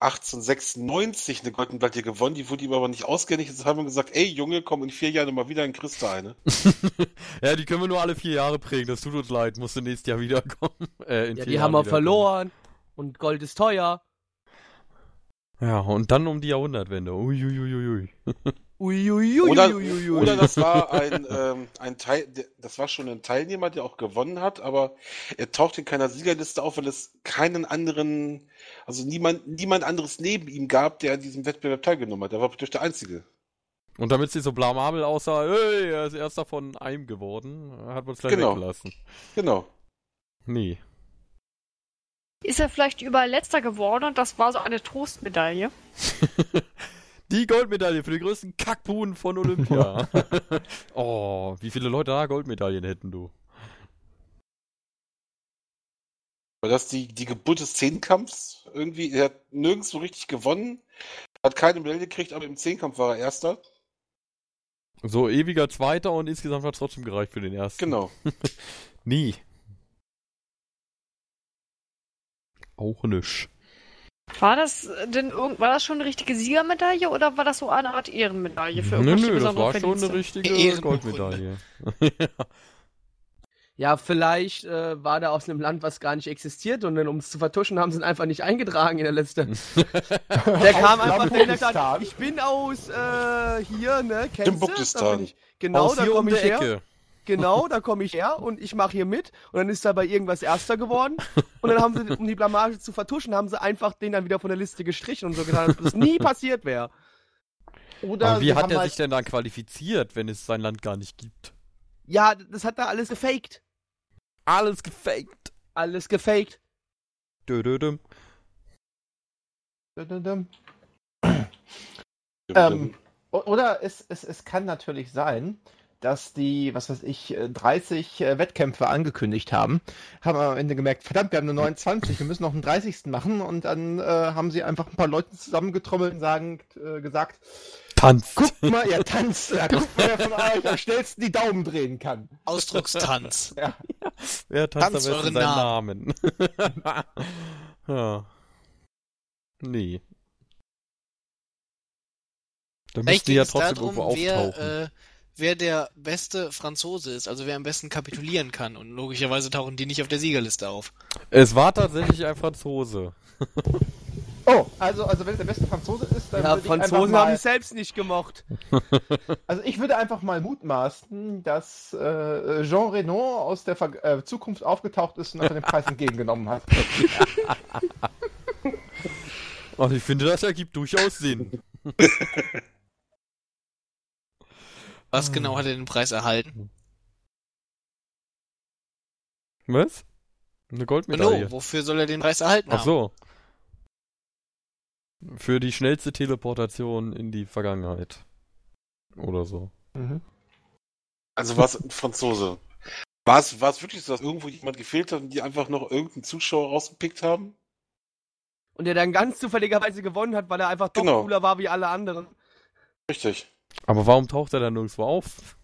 B: 1896 eine Goldmedaille gewonnen? Die wurde ihm aber nicht ausgehändigt. Jetzt haben wir gesagt, ey Junge, komm in vier Jahren mal wieder in Christa eine.
A: ja, die können wir nur alle vier Jahre prägen. Das tut uns leid. Musst du nächstes Jahr wiederkommen. Äh, in
C: ja,
A: vier
C: die
A: Jahren
C: haben wir verloren. Und Gold ist teuer.
A: Ja, und dann um die Jahrhundertwende. Uiuiuiui.
C: Uiuiuiui.
B: Oder, oder das war ein, ähm, ein Teil, das war schon ein Teilnehmer, der auch gewonnen hat, aber er taucht in keiner Siegerliste auf, weil es keinen anderen, also niemand, niemand anderes neben ihm gab, der an diesem Wettbewerb teilgenommen hat. Er war praktisch der Einzige.
A: Und damit nicht so blamabel aussah, hey, er ist erster von einem geworden, hat man es gleich
B: Genau.
A: weggelassen.
B: Genau.
A: Nee.
D: Ist er vielleicht überall letzter geworden und das war so eine Trostmedaille?
A: Die Goldmedaille für den größten Kackbuhn von Olympia. oh, wie viele Leute da Goldmedaillen hätten du?
B: War das die, die Geburt des Zehnkampfs? Irgendwie, er hat nirgendwo richtig gewonnen, hat keine Medaille gekriegt, aber im Zehnkampf war er Erster.
A: So ewiger Zweiter und insgesamt hat es trotzdem gereicht für den ersten.
B: Genau.
A: Nie. Auch nicht.
D: War das denn irgend, war das schon eine richtige Siegermedaille oder war das so eine Art Ehrenmedaille für
A: Nö,
D: irgendwelche
A: nö, das war schon eine richtige. Goldmedaille.
C: Ja, vielleicht äh, war der aus einem Land, was gar nicht existiert und dann, um es zu vertuschen, haben sie ihn einfach nicht eingetragen in der Liste. Der kam einfach dahin und hat gesagt,
F: Lampukistan.
C: ich bin aus äh, hier, ne, kennst du? Genau,
A: Aus
C: da
A: hier um
C: komme ich
A: der
C: her.
A: Ecke.
C: Genau, da komme ich her und ich mache hier mit. Und dann ist er bei irgendwas Erster geworden. Und dann haben sie, um die Blamage zu vertuschen, haben sie einfach den dann wieder von der Liste gestrichen und so getan, als ob das nie passiert wäre.
F: Oder
A: Aber wie hat er
F: halt,
A: sich denn dann qualifiziert, wenn es sein Land gar nicht gibt?
C: Ja, das hat er alles gefaked.
A: Alles gefaked.
C: Alles gefaked.
A: Dödödüm.
F: Ähm, o- Oder es, es, es kann natürlich sein, dass die, was weiß ich, äh, 30 äh, Wettkämpfe angekündigt haben, haben am Ende gemerkt, verdammt, wir haben nur 29, wir müssen noch einen 30. machen und dann äh, haben sie einfach ein paar Leute zusammengetrommelt und sagen, äh, gesagt,
A: Tanzt.
F: guckt mal, ihr tanzt, ja, guckt mal, wer von euch am schnellsten die Daumen drehen kann.
E: Ausdruckstanz.
F: Ja.
A: Wer tanzt
E: Tanzt euren
A: seinen Namen? ja. Nee. Da müssten
E: Vielleicht
A: die
E: geht
A: ja trotzdem
E: darum,
A: irgendwo
E: wer
A: auftauchen.
E: äh, wer der beste Franzose ist, also wer am besten kapitulieren kann. Und logischerweise tauchen die nicht auf der Siegerliste auf.
A: Es war tatsächlich ein Franzose.
F: Oh, also, also wenn es der beste Franzose ist, dann
C: Ja,
F: würde ich einfach
C: Franzosen haben
F: mal,
C: mich selbst nicht gemocht.
F: also ich würde einfach mal mutmaßen, dass äh, Jean Reno aus der Ver äh, Zukunft aufgetaucht ist und einfach den Preis entgegengenommen hat.
A: Und ich finde, das ergibt durchaus Sinn.
E: Was genau hat er den Preis erhalten?
A: Was? Eine Goldmedaille.
E: No, wofür soll er den Preis erhalten
A: Ach
E: haben?
A: so. Für die schnellste Teleportation in die Vergangenheit. Oder so.
F: Mhm.
B: Also war es ein Franzose. War es, war es wirklich so, dass irgendwo jemand gefehlt hat und die einfach noch irgendeinen Zuschauer rausgepickt haben?
C: Und der dann ganz zufälligerweise gewonnen hat, weil er einfach doch
B: Genau.
C: cooler war wie alle anderen.
B: Richtig.
A: Aber warum taucht er dann nirgendwo auf?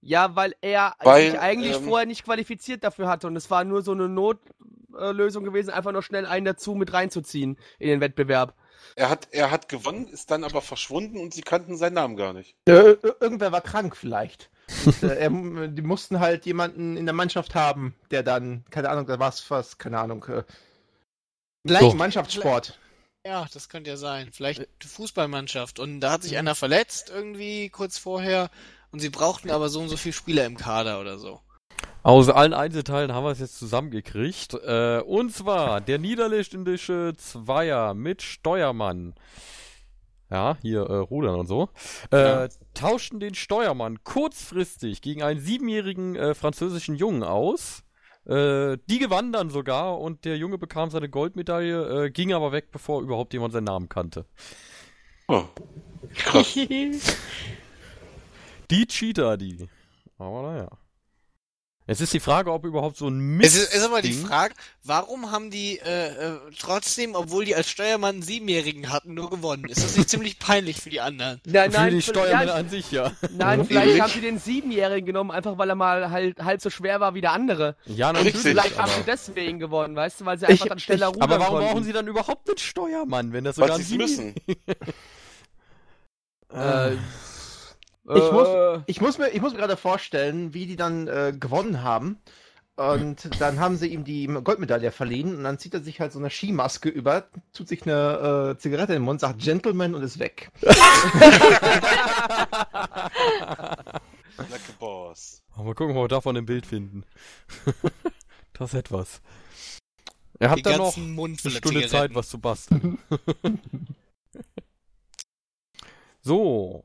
C: Ja, weil er
B: Weil,
C: sich eigentlich
B: ähm,
C: vorher nicht qualifiziert dafür hatte. Und es war nur so eine Notlösung gewesen, einfach nur schnell einen dazu mit reinzuziehen in den Wettbewerb.
B: Er hat, er hat gewonnen, ist dann aber verschwunden und sie kannten seinen Namen gar nicht.
F: Äh, ir- irgendwer war krank vielleicht. Und, äh, er, die mussten halt jemanden in der Mannschaft haben, der dann, keine Ahnung, da war es was, keine Ahnung, äh,
E: Vielleicht-
F: Mannschaftssport.
E: Ja, das könnte ja sein. Vielleicht die Fußballmannschaft. Und da hat sich einer verletzt irgendwie kurz vorher. Und sie brauchten aber so und so viele Spieler im Kader oder so.
A: Aus allen Einzelteilen haben wir es jetzt zusammengekriegt. Äh, und zwar der niederländische Zweier mit Steuermann. Ja, hier äh, Rudern und so. Äh,
B: Ja.
A: Tauschten den Steuermann kurzfristig gegen einen siebenjährigen äh, französischen Jungen aus. Äh, die gewannen dann sogar und der Junge bekam seine Goldmedaille, äh, ging aber weg, bevor überhaupt jemand seinen Namen kannte.
B: Oh, krass.
A: Die Cheater, die. Aber naja. Es ist die Frage, ob überhaupt so ein
E: Es
A: Mist.
E: ist, ist aber die Frage, warum haben die äh, äh, trotzdem, obwohl die als Steuermann einen Siebenjährigen hatten, nur gewonnen? Ist das nicht ziemlich peinlich für die anderen?
C: Nein,
A: Für die
C: ja,
A: an sich, ja.
C: Nein, vielleicht haben sie den Siebenjährigen genommen, einfach weil er mal halt halb so schwer war wie der andere.
A: Ja, natürlich.
C: Vielleicht haben sie deswegen gewonnen, weißt du, weil sie
F: Ich-
C: einfach dann schneller
F: ich-
C: rudern
A: Aber warum
C: konnten.
A: brauchen sie dann überhaupt einen Steuermann, wenn das
B: Weil
A: sogar
B: sie es müssen.
C: Äh,
F: Ich muss-
C: äh,
F: Ich muss mir, ich muss mir gerade vorstellen, wie die dann äh, gewonnen haben. Und dann haben sie ihm die Goldmedaille verliehen und dann zieht er sich halt so eine Skimaske über, tut sich eine äh, Zigarette in den Mund, sagt Gentleman und ist weg.
B: Like a boss.
A: Mal gucken, ob wir davon ein Bild finden. das ist etwas. Er hat dann noch eine Stunde. Zeit, was zu basteln. so.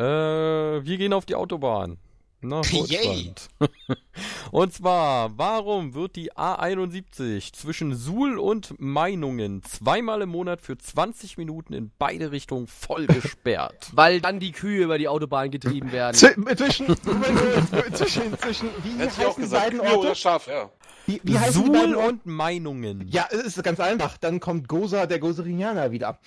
A: Äh, wir gehen auf die Autobahn. Deutschland. und zwar, warum wird die A71 zwischen Suhl und Meinungen zweimal im Monat für 20 Minuten in beide Richtungen voll gesperrt?
C: weil dann die Kühe über die Autobahn getrieben werden.
F: Z zwischen, zwischen, zwischen, wie
B: Hätte ich auch
F: heißen die
B: gesagt,
F: beiden
B: Kühe oder
F: Orte?
B: Schaf, ja.
F: Wie, wie heißen
A: Suhl und Meinungen.
F: Ja, es ist ganz einfach. Dann kommt Goza, der Goserianer wieder.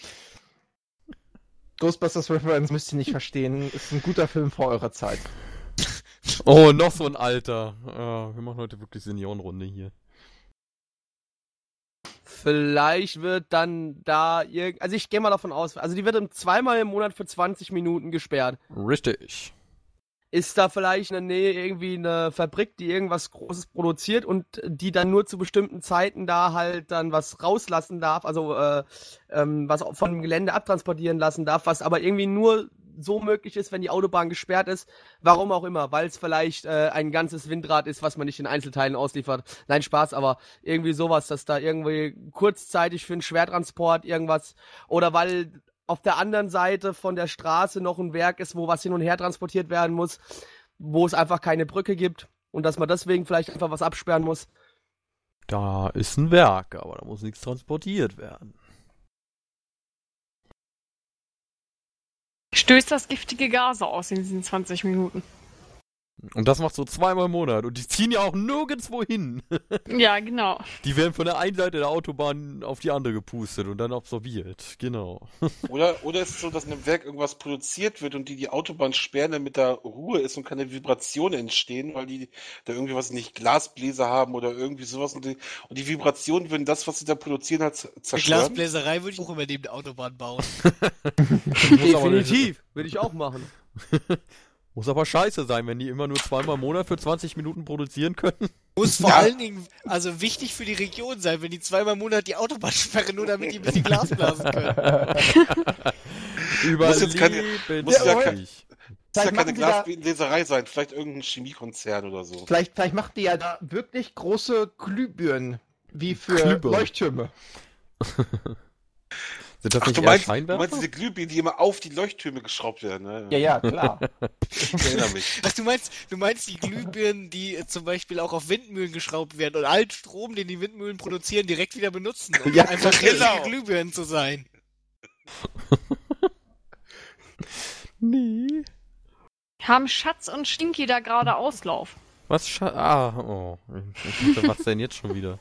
F: Ghostbusters Reference müsst ihr nicht verstehen. Ist ein guter Film vor eurer Zeit.
A: Oh, noch so ein Alter. Ja, wir machen heute wirklich Seniorenrunde hier.
C: Vielleicht wird dann da irgend, also ich gehe mal davon aus, also die wird im- zweimal im Monat für 20 Minuten gesperrt.
A: Richtig.
C: Ist da vielleicht in der Nähe irgendwie eine Fabrik, die irgendwas Großes produziert und die dann nur zu bestimmten Zeiten da halt dann was rauslassen darf, also äh, ähm, was auch von dem Gelände abtransportieren lassen darf, was aber irgendwie nur so möglich ist, wenn die Autobahn gesperrt ist, warum auch immer, weil es vielleicht äh, ein ganzes Windrad ist, was man nicht in Einzelteilen ausliefert. Nein, Spaß, aber irgendwie sowas, dass da irgendwie kurzzeitig für einen Schwertransport irgendwas oder weil auf der anderen Seite von der Straße noch ein Werk ist, wo was hin und her transportiert werden muss, wo es einfach keine Brücke gibt und dass man deswegen vielleicht einfach was absperren muss.
A: Da ist ein Werk, aber da muss nichts transportiert werden.
D: Stößt das giftige Gase aus in diesen 20 Minuten.
A: Und das macht so zweimal im Monat. Und die ziehen ja auch nirgendwo hin.
D: Ja, genau.
A: Die werden von der einen Seite der Autobahn auf die andere gepustet und dann absorbiert. Genau.
B: Oder, oder ist es so, dass in einem Werk irgendwas produziert wird und die die Autobahn sperren, damit da Ruhe ist und keine Vibrationen entstehen, weil die da irgendwie was nicht Glasbläser haben oder irgendwie sowas und die, und die Vibrationen würden das, was sie da produzieren, halt z-
E: Die
B: zerstören.
E: Glasbläserei würde ich auch über neben der Autobahn bauen.
C: Definitiv, würde ich auch machen.
A: Muss aber scheiße sein, wenn die immer nur zweimal im Monat für 20 Minuten produzieren können.
E: Muss vor
B: Ja.
E: allen Dingen also wichtig für die Region sein, wenn die zweimal im Monat die Autobahn sperren, nur damit die ein bisschen Glas blasen können.
B: Muss jetzt keine- muss ja kein-
A: Überlebenswichtig.
B: Das ist ja keine
F: machen
B: Glasleserei sein, vielleicht irgendein Chemiekonzern oder so.
F: Vielleicht, vielleicht macht die ja da wirklich große Glühbirnen, wie für
A: Glühbirnen.
F: Leuchttürme.
A: Sind das
B: Ach,
A: nicht
B: du meinst, du
A: Scheinwerfer?
B: meinst diese Glühbirnen, die immer auf die Leuchttürme geschraubt werden, ne?
F: Ja, ja, klar.
B: Ich erinnere mich.
E: Ach, du meinst, du meinst die Glühbirnen, die äh, zum Beispiel auch auf Windmühlen geschraubt werden und allen Strom, den die Windmühlen produzieren, direkt wieder benutzen, um
F: Ja,
E: einfach
B: genau.
E: Glühbirnen zu sein.
A: Nee.
D: Haben Schatz und Stinky da gerade Auslauf?
A: Was scha Ah, oh. Ich dachte, was denn jetzt schon wieder?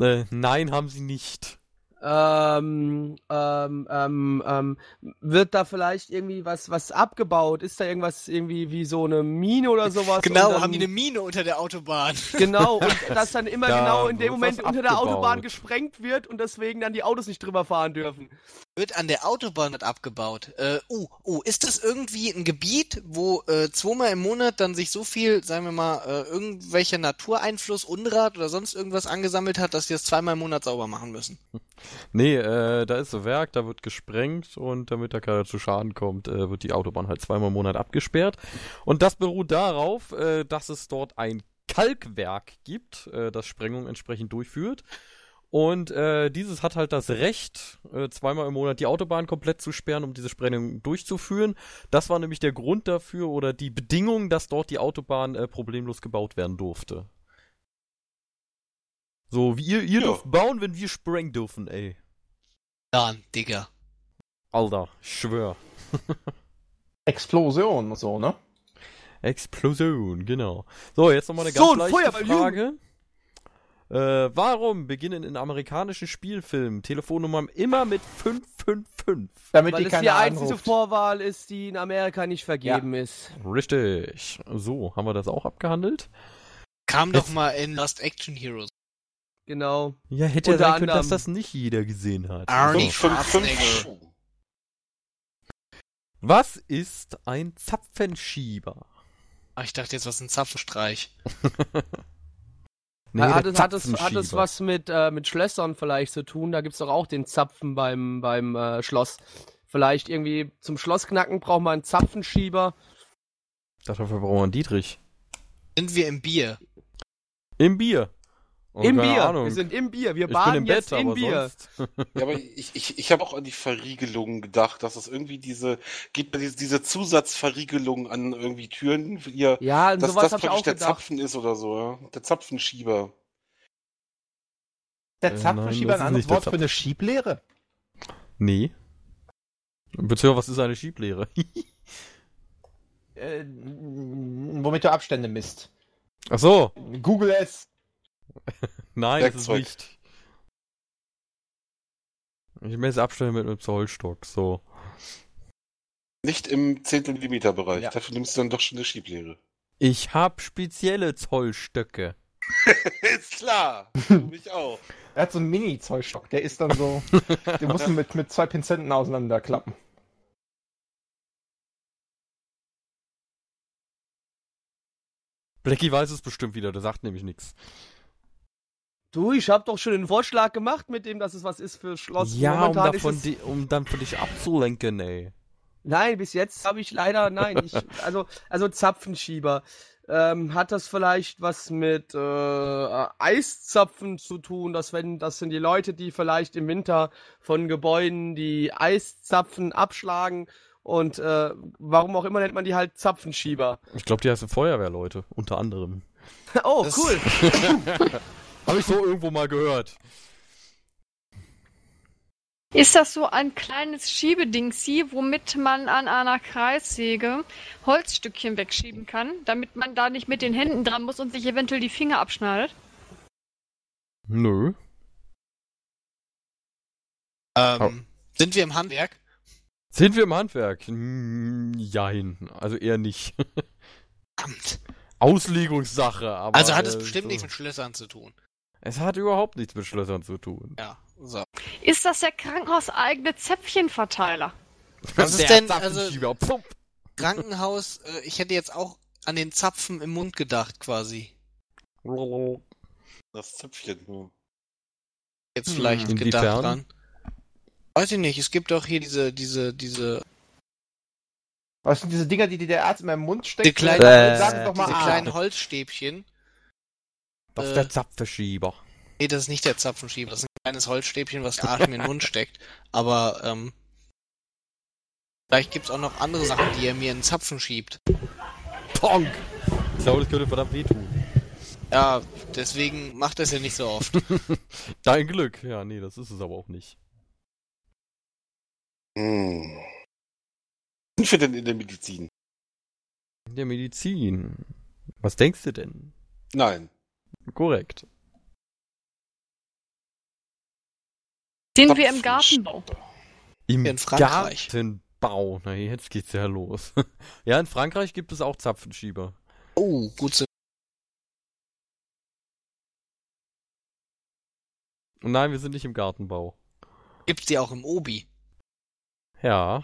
A: Äh, nein, haben sie nicht.
C: Ähm, ähm, ähm, ähm, wird da vielleicht irgendwie was, was abgebaut? Ist da irgendwas irgendwie wie so eine Mine oder sowas?
E: Genau,
C: Und dann-
E: haben die eine Mine unter der Autobahn.
C: Genau, und das dann immer
A: Da
C: genau in dem Moment unter der
A: abgebaut.
C: Autobahn gesprengt wird und deswegen dann die Autos nicht drüber fahren dürfen.
E: Wird an der Autobahn abgebaut. Äh, oh, oh, ist das irgendwie ein Gebiet, wo äh, zweimal im Monat dann sich so viel, sagen wir mal, äh, irgendwelcher Natureinfluss, Unrat oder sonst irgendwas angesammelt hat, dass die das zweimal im Monat sauber machen müssen?
A: Nee, äh, da ist so Werk, da wird gesprengt und damit da keiner zu Schaden kommt, äh, wird die Autobahn halt zweimal im Monat abgesperrt. Und das beruht darauf, äh, dass es dort ein Kalkwerk gibt, äh, das Sprengung entsprechend durchführt. Und äh, dieses hat halt das Recht, äh, zweimal im Monat die Autobahn komplett zu sperren, um diese Sprengung durchzuführen. Das war nämlich der Grund dafür oder die Bedingung, dass dort die Autobahn äh, problemlos gebaut werden durfte. So, wie ihr, ihr
B: Ja.
A: dürft bauen, wenn wir sprengen dürfen, ey.
E: Dann, Digga.
A: Alter, ich schwör.
F: Explosion und so, ne?
A: Explosion, genau. So, jetzt nochmal eine
C: So,
A: ganz
C: ein
A: leichte
C: Feuerball,
A: Frage. Äh, warum beginnen in amerikanischen Spielfilmen Telefonnummern immer mit 555?
F: Damit
C: Weil
F: die
C: es die einzige
F: anruft.
C: Vorwahl ist, die in Amerika nicht vergeben ist.
A: Richtig. So, haben wir das auch abgehandelt?
E: Kam
A: Jetzt-
E: doch mal in Lost Action Heroes.
C: Genau.
A: Ja, hätte ja
C: Unter
A: sein können, dass das nicht jeder gesehen hat.
E: Arnie
A: So. Was ist ein Zapfenschieber?
E: Ah, ich dachte jetzt, was ist ein Zapfenstreich?
A: Nee,
C: hat, es, hat, es, hat es was mit, äh, mit Schlössern vielleicht zu tun? Da gibt's doch auch den Zapfen beim, beim äh, Schloss. Vielleicht irgendwie zum Schlossknacken braucht man einen Zapfenschieber.
A: Dafür brauchen wir einen Dietrich.
E: Sind wir im Bier?
A: Im Bier. Oh,
C: Im Bier.
A: Ahnung.
C: Wir sind im Bier. Wir baden
A: im
C: jetzt
A: Bett,
C: in
A: aber
C: Bier.
A: sonst.
B: Ja, aber ich, ich, ich habe auch an die Verriegelung gedacht, dass es irgendwie diese, gibt diese, Zusatzverriegelung an irgendwie Türen, hier,
C: Ja, an
B: dass
C: sowas
B: das praktisch
C: auch
B: der
C: gedacht.
B: Zapfen ist oder so, ja? Der Zapfenschieber.
F: Der
A: Äh,
F: Zapfenschieber
A: nein, das
F: ein anderes Wort für eine Schieblehre?
A: Nee. Beziehungsweise, was ist eine Schieblehre?
F: Äh, womit du Abstände misst.
A: Ach so.
F: Google es.
A: Nein, das ist
B: Werkzeug.
A: nicht. Ich messe Abstände mit einem Zollstock, so.
B: Nicht im Zehntelmillimeter-Bereich.
F: Ja.
B: Dafür nimmst du dann doch schon eine Schieblehre.
A: Ich hab spezielle Zollstöcke.
B: ist klar. Mich auch.
F: Er hat so einen Mini-Zollstock. Der ist dann so. den musst du mit, mit zwei Pinzetten auseinanderklappen.
A: Blackie weiß es bestimmt wieder, der sagt nämlich nichts.
C: Du, ich hab doch schon den Vorschlag gemacht mit dem, dass es was ist für Schloss.
A: Ja, um
C: Momentan ist
A: davon,
C: es-
A: di um dann von dich abzulenken, ey.
C: Nein, bis jetzt habe ich leider, nein, ich, also, also Zapfenschieber. Ähm, hat das vielleicht was mit äh, Eiszapfen zu tun? Dass wenn, das sind die Leute, die vielleicht im Winter von Gebäuden die Eiszapfen abschlagen und äh, warum auch immer nennt man die halt Zapfenschieber.
A: Ich glaube, die heißen Feuerwehrleute, unter anderem.
C: oh,
E: Das-
C: cool.
A: Habe ich so irgendwo mal gehört.
D: Ist das so ein kleines Schiebedingsi, womit man an einer Kreissäge Holzstückchen wegschieben kann, damit man da nicht mit den Händen dran muss und sich eventuell die Finger abschneidet?
A: Nö.
E: Ähm, Sind wir im Handwerk?
A: Sind wir im Handwerk? Hm, jein. Also eher nicht.
E: Verdammt.
A: Auslegungssache, aber.
E: Also hat es
A: äh,
E: bestimmt
A: so.
E: nichts mit Schlössern zu tun.
A: Es hat überhaupt nichts mit Schlössern zu tun.
E: Ja, so.
D: Ist das der krankenhauseigene Zäpfchenverteiler?
E: Was ist
A: Der
E: denn, also. Krankenhaus, äh, ich hätte jetzt auch an den Zapfen im Mund gedacht, quasi.
B: Das Zöpfchen. hm.
E: Jetzt
A: Hm,
E: vielleicht gedacht
A: inwiefern?
E: dran. Weiß ich nicht, es gibt doch hier diese, diese, diese,
F: Was sind diese Dinger, die dir der Arzt in meinen Mund steckt?
E: Die kleinen-
A: Äh,
F: doch mal
E: diese
F: ah.
E: kleinen Holzstäbchen.
A: Das ist
E: Äh,
A: der Zapfverschieber.
E: Nee, das ist nicht der Zapfenschieber, das ist ein kleines Holzstäbchen, was der Arsch mir in den Mund steckt. Aber, ähm, vielleicht gibt's auch noch andere Sachen, die er mir in den Zapfen schiebt.
A: Tonk! Ich glaube, das könnte verdammt wehtun.
E: Ja, deswegen macht er es ja nicht so oft.
A: Dein Glück. Ja, nee, das ist es aber auch nicht.
B: Hm. Sind wir denn in der Medizin?
A: In der Medizin. Was denkst du denn?
B: Nein.
A: Korrekt.
D: Sind wir im Gartenbau?
A: Im
E: In Frankreich.
A: Gartenbau. Na, jetzt geht's ja los. ja, in Frankreich gibt es auch Zapfenschieber.
E: Oh, gut zu
A: nein, wir sind nicht im Gartenbau.
E: Gibt's die auch im Obi?
A: Ja.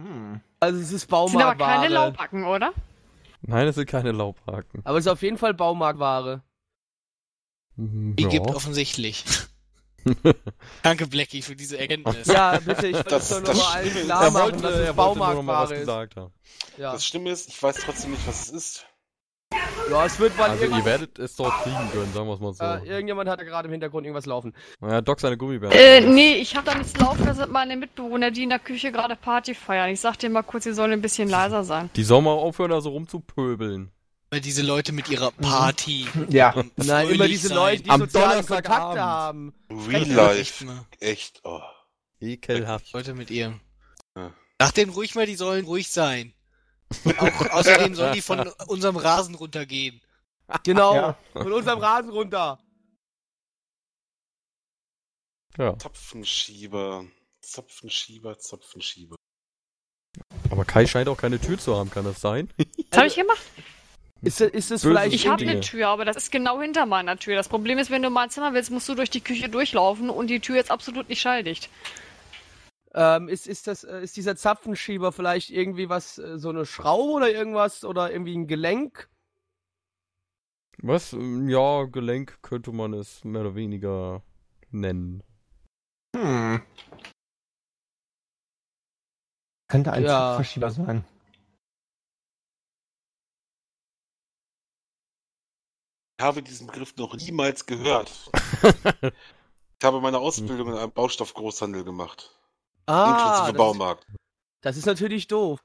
F: Hm.
C: Also es ist
D: Sind aber keine
C: Baumarktware.
D: Laubhacken, oder?
A: Nein, es sind keine Laubhaken.
C: Aber es ist auf jeden Fall Baumarktware.
A: Mhm,
E: Die
A: ja.
E: gibt offensichtlich. Danke, Blackie, für diese Erkenntnis.
C: Ja, bitte, ich will
B: Das-
C: das doch
B: das
C: nur mal allen klar machen,
A: wollte,
C: dass es Baumarktware ist. Ja.
B: Das Schlimme ist, ich weiß trotzdem nicht, was es ist.
C: Ja, es wird mal
A: Also ihr werdet es dort kriegen können, sagen wir es mal so.
C: äh, irgendjemand hat da gerade im Hintergrund irgendwas laufen.
A: Naja, Doc seine Gummibären.
D: Äh, nee, ich hab da nichts laufen, das sind meine Mitbewohner, die in der Küche gerade Party feiern. Ich sag dir mal kurz, sie sollen ein bisschen leiser sein.
A: Die sollen mal aufhören, da so rumzupöbeln.
E: Weil diese Leute mit ihrer Party.
F: Ja.
C: Nein, immer diese
E: sein.
C: Leute, die
A: Am
C: soziale. Kontakte haben.
B: Real
E: Echt
B: Life. Echt, oh.
A: Ekelhaft.
E: Leute mit ihrem.
B: Ja.
E: Sag denen ruhig mal, die sollen ruhig sein. Auch, außerdem sollen die von unserem Rasen runtergehen.
C: Genau,
F: Ja.
C: von unserem Rasen runter.
A: Ja.
B: Zapfenschieber. Zapfenschieber, Zapfenschieber.
A: Aber Kai scheint auch keine Tür zu haben, kann das sein?
D: Was habe ich gemacht?
C: Ist, das- ist das vielleicht
D: Ich habe eine Tür, aber das ist genau hinter meiner Tür. Das Problem ist, wenn du mal ein Zimmer willst, musst du durch die Küche durchlaufen und die Tür ist absolut nicht schalldicht.
C: Ähm, ist, ist, das, äh, ist dieser Zapfenschieber vielleicht irgendwie was, äh, so eine Schraube oder irgendwas oder irgendwie ein Gelenk?
A: Was? Ähm, Ja, Gelenk könnte man es mehr oder weniger nennen.
F: Hm. Könnte ein
C: Ja.
F: Zapfverschieber sein.
B: Ich habe diesen Begriff noch niemals gehört. Ich habe meine Ausbildung in einem Baustoffgroßhandel gemacht.
C: Ah,
B: inklusive
C: das,
B: Baumarkt.
C: das ist natürlich doof.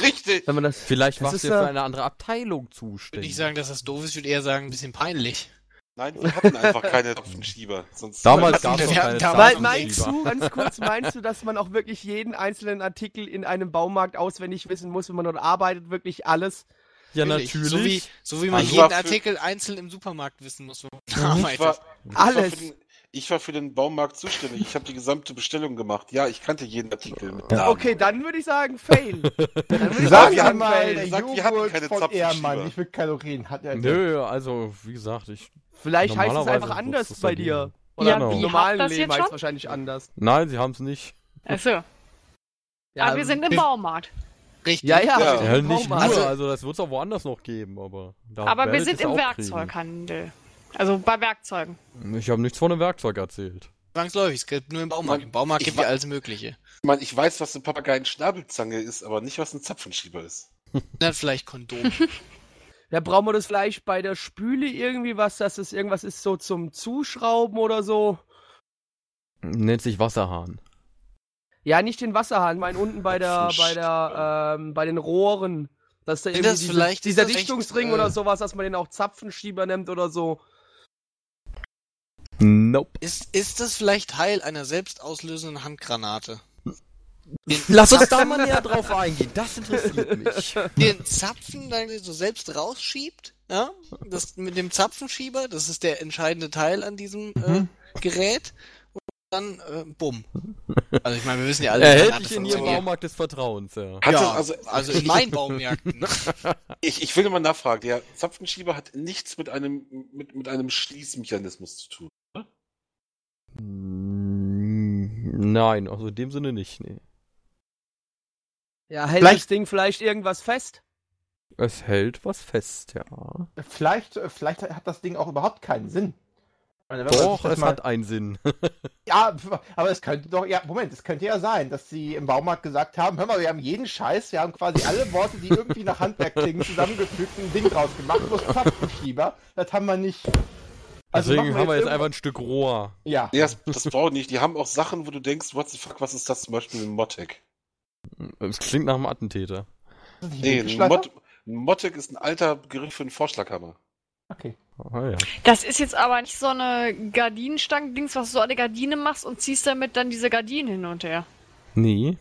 B: Richtig!
C: Wenn man das,
A: Vielleicht
C: Das
A: warst
C: ist
A: du
C: ja-
A: für eine andere Abteilung
E: Ich würde
A: zuständig.
E: nicht sagen, dass das doof ist, ich würde eher sagen, ein bisschen peinlich.
B: Nein, wir hatten einfach keine Zapfenschieber. Sonst
A: Damals gab es keine
E: damals-
C: Weil, meinst du, ganz kurz, meinst du, dass man auch wirklich jeden einzelnen Artikel in einem Baumarkt auswendig wissen muss, wenn man dort arbeitet, wirklich alles?
A: Ja,
E: So wie,
A: natürlich.
E: so wie man
B: Also
E: jeden
B: für-
E: Artikel einzeln im Supermarkt wissen muss, wo man
B: ich
E: arbeitet.
B: war, ich war,
C: Alles.
B: für den, ich war für den Baumarkt zuständig. Ich habe die gesamte Bestellung gemacht. Ja, ich kannte jeden Artikel mit Namen.
C: Okay, dann würde ich sagen, fail. Dann würde ich
F: Sagen Sie
B: hatten-
F: mal,
C: fail.
F: der
B: Sag, wir hatten keine
F: von
B: Zapfenschieber.
F: Ehrmann, wie viel Kalorien hat er?
A: Nö, also, wie gesagt, ich.
C: Vielleicht heißt es einfach anders bei
A: dagegen.
C: dir. Oder
D: Ja,
A: Genau.
C: im normalen Leben heißt es wahrscheinlich anders.
A: Nein, sie haben es nicht.
D: Achso.
C: Ja,
D: aber wir sind im Baumarkt.
E: Richtig.
C: Ja, ja,
B: Ja.
A: Ja, nicht nur,
C: Baumarkt.
A: also, das wird es auch woanders noch geben, aber. da
D: Aber wir sind im Werkzeughandel. Also bei Werkzeugen.
A: Ich habe nichts von einem Werkzeug erzählt.
E: Zwangsläufig, es gibt nur im Baumarkt. Im Baumarkt
B: Ich
E: gibt es alles Mögliche.
B: Ich meine, ich weiß, was eine Papageien-Schnabelzange ist, aber nicht, was ein Zapfenschieber ist.
E: Dann vielleicht Kondom.
C: Ja, brauchen wir das vielleicht bei der Spüle irgendwie was, dass es irgendwas ist so zum Zuschrauben oder so?
A: Nennt sich Wasserhahn.
C: Ja, nicht den Wasserhahn, mein unten bei der, bei der, ähm, bei den Rohren. Dass da irgendwie
E: das
C: diese,
E: vielleicht-
C: dieser
E: ist das echt,
C: Dichtungsring
E: äh,
C: oder sowas, dass man den auch Zapfenschieber nennt oder so.
A: Nope.
E: ist, ist das vielleicht Teil einer selbst auslösenden Handgranate? Den,
A: Lass uns da mal näher drauf eingehen. Das interessiert mich.
E: den Zapfen dann so selbst rausschiebt, ja? Das mit dem Zapfenschieber, das ist der entscheidende Teil an diesem
A: Mhm.
E: äh, Gerät. Und dann, äh, bumm. Also ich meine, wir wissen ja alle,
A: Erhältlich in ihrem. Baumarkt des Vertrauens, ja.
B: Hat
E: Ja,
B: das also,
E: also in meinen Baumärkten.
B: ich, ich will mal nachfragen. Der Zapfenschieber hat nichts mit einem, mit, mit einem Schließmechanismus zu tun.
A: Nein, also in dem Sinne nicht, nee.
C: Ja, hält
F: Vielleicht-
C: das Ding vielleicht irgendwas fest?
A: Es hält was fest, ja.
F: Vielleicht, äh, vielleicht hat das Ding auch überhaupt keinen Sinn. Meine,
A: Doch, es
F: mal-
A: hat einen Sinn.
F: Ja, aber es könnte doch, ja, Moment, es könnte ja sein, dass sie im Baumarkt gesagt haben, hör mal, wir haben jeden Scheiß, wir haben quasi alle Worte, die irgendwie nach Handwerk klingen, zusammengefügt, ein Ding draus gemacht, bloß Zapfenschieber, das haben wir nicht. Also
A: Deswegen
F: machen
A: haben wir jetzt
F: irgendwas-
A: einfach ein Stück Rohr.
F: Ja,
B: Nee, das, das braucht nicht. Die haben auch Sachen, wo du denkst, what the fuck, was ist das zum Beispiel ein Motec?
A: Es klingt nach einem Attentäter.
B: Nee, ein? Mot ein Motec ist ein alter Begriff für einen Vorschlaghammer.
F: Okay.
A: Ah, ja.
D: Das ist jetzt aber nicht so eine Gardinenstangen-Dings, was du so der Gardine machst und ziehst damit dann diese Gardinen hin und her.
A: Nee.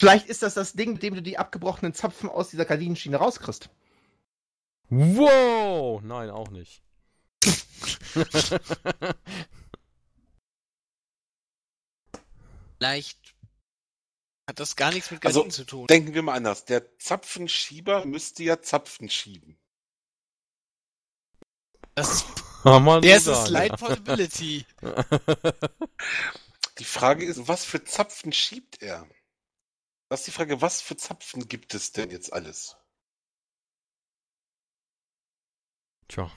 F: Vielleicht ist das das Ding, mit dem du die abgebrochenen Zapfen aus dieser Gardinenschiene rauskriegst.
A: Wow! Nein, auch nicht.
E: Vielleicht hat das gar nichts mit
B: Also,
E: Gardinen zu tun.
B: Denken wir mal anders. Der Zapfenschieber müsste ja Zapfen schieben.
E: Das, der ist Slide Possibility.
A: ja.
B: Die Frage ist, was für Zapfen schiebt er? Das ist die Frage, was für Zapfen gibt es denn jetzt alles?
A: Tja.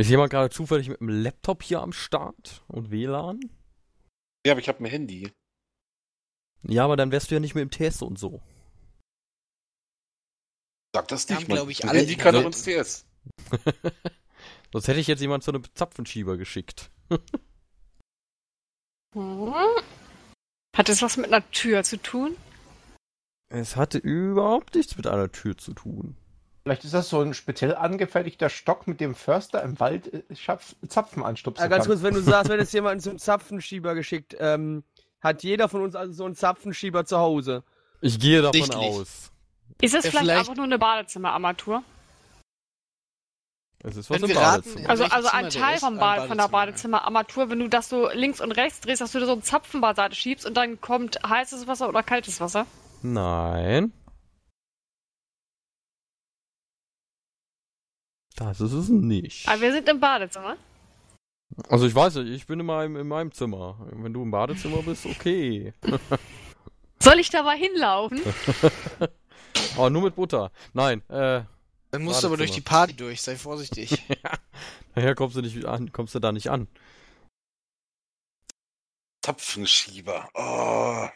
A: Ist jemand gerade zufällig mit dem Laptop hier am Start und WLAN?
B: Ja, aber ich habe ein Handy.
A: Ja, aber dann wärst du ja nicht mit dem TS und so.
B: Sag das
E: Wir
B: nicht.
E: haben,
B: mein-
E: glaub ich, alle
B: Handy kann auch ins TS.
A: Sonst hätte ich jetzt jemand zu einem Zapfenschieber geschickt.
D: Hm. Hat das was mit einer Tür zu tun?
A: Es hatte überhaupt nichts mit einer Tür zu tun.
F: Vielleicht ist das so ein speziell angefertigter Stock, mit dem Förster im Wald äh, Zapfen anstupsen
C: Ja, ganz
F: kann.
C: kurz, wenn du sagst, wenn jetzt jemand zum Zapfenschieber geschickt, ähm, hat jeder von uns also so einen Zapfenschieber zu Hause.
A: Ich gehe davon
E: Sichtlich.
A: aus.
D: Ist es
E: Ja,
D: vielleicht,
E: vielleicht-
D: einfach nur eine Badezimmerarmatur?
A: Es ist was
E: Können
A: im
E: raten,
A: Badezimmer.
D: Also, also ein Teil vom
E: Ein
D: Bad, von der. Badezimmerarmatur, wenn du das so links und rechts drehst, dass du da so einen Zapfen beiseite schiebst und dann kommt heißes Wasser oder kaltes Wasser.
A: Nein. Das ist es nicht.
D: Aber wir sind im Badezimmer.
A: Also ich weiß nicht, ich bin in meinem, in meinem Zimmer. Wenn du im Badezimmer bist, okay.
D: Soll ich da mal hinlaufen?
A: Aber nur mit Butter. Nein, äh,
E: Dann musst du aber durch die Party durch, sei vorsichtig.
A: daher kommst du nicht an, kommst du da nicht an.
B: Zapfenschieber. Oh.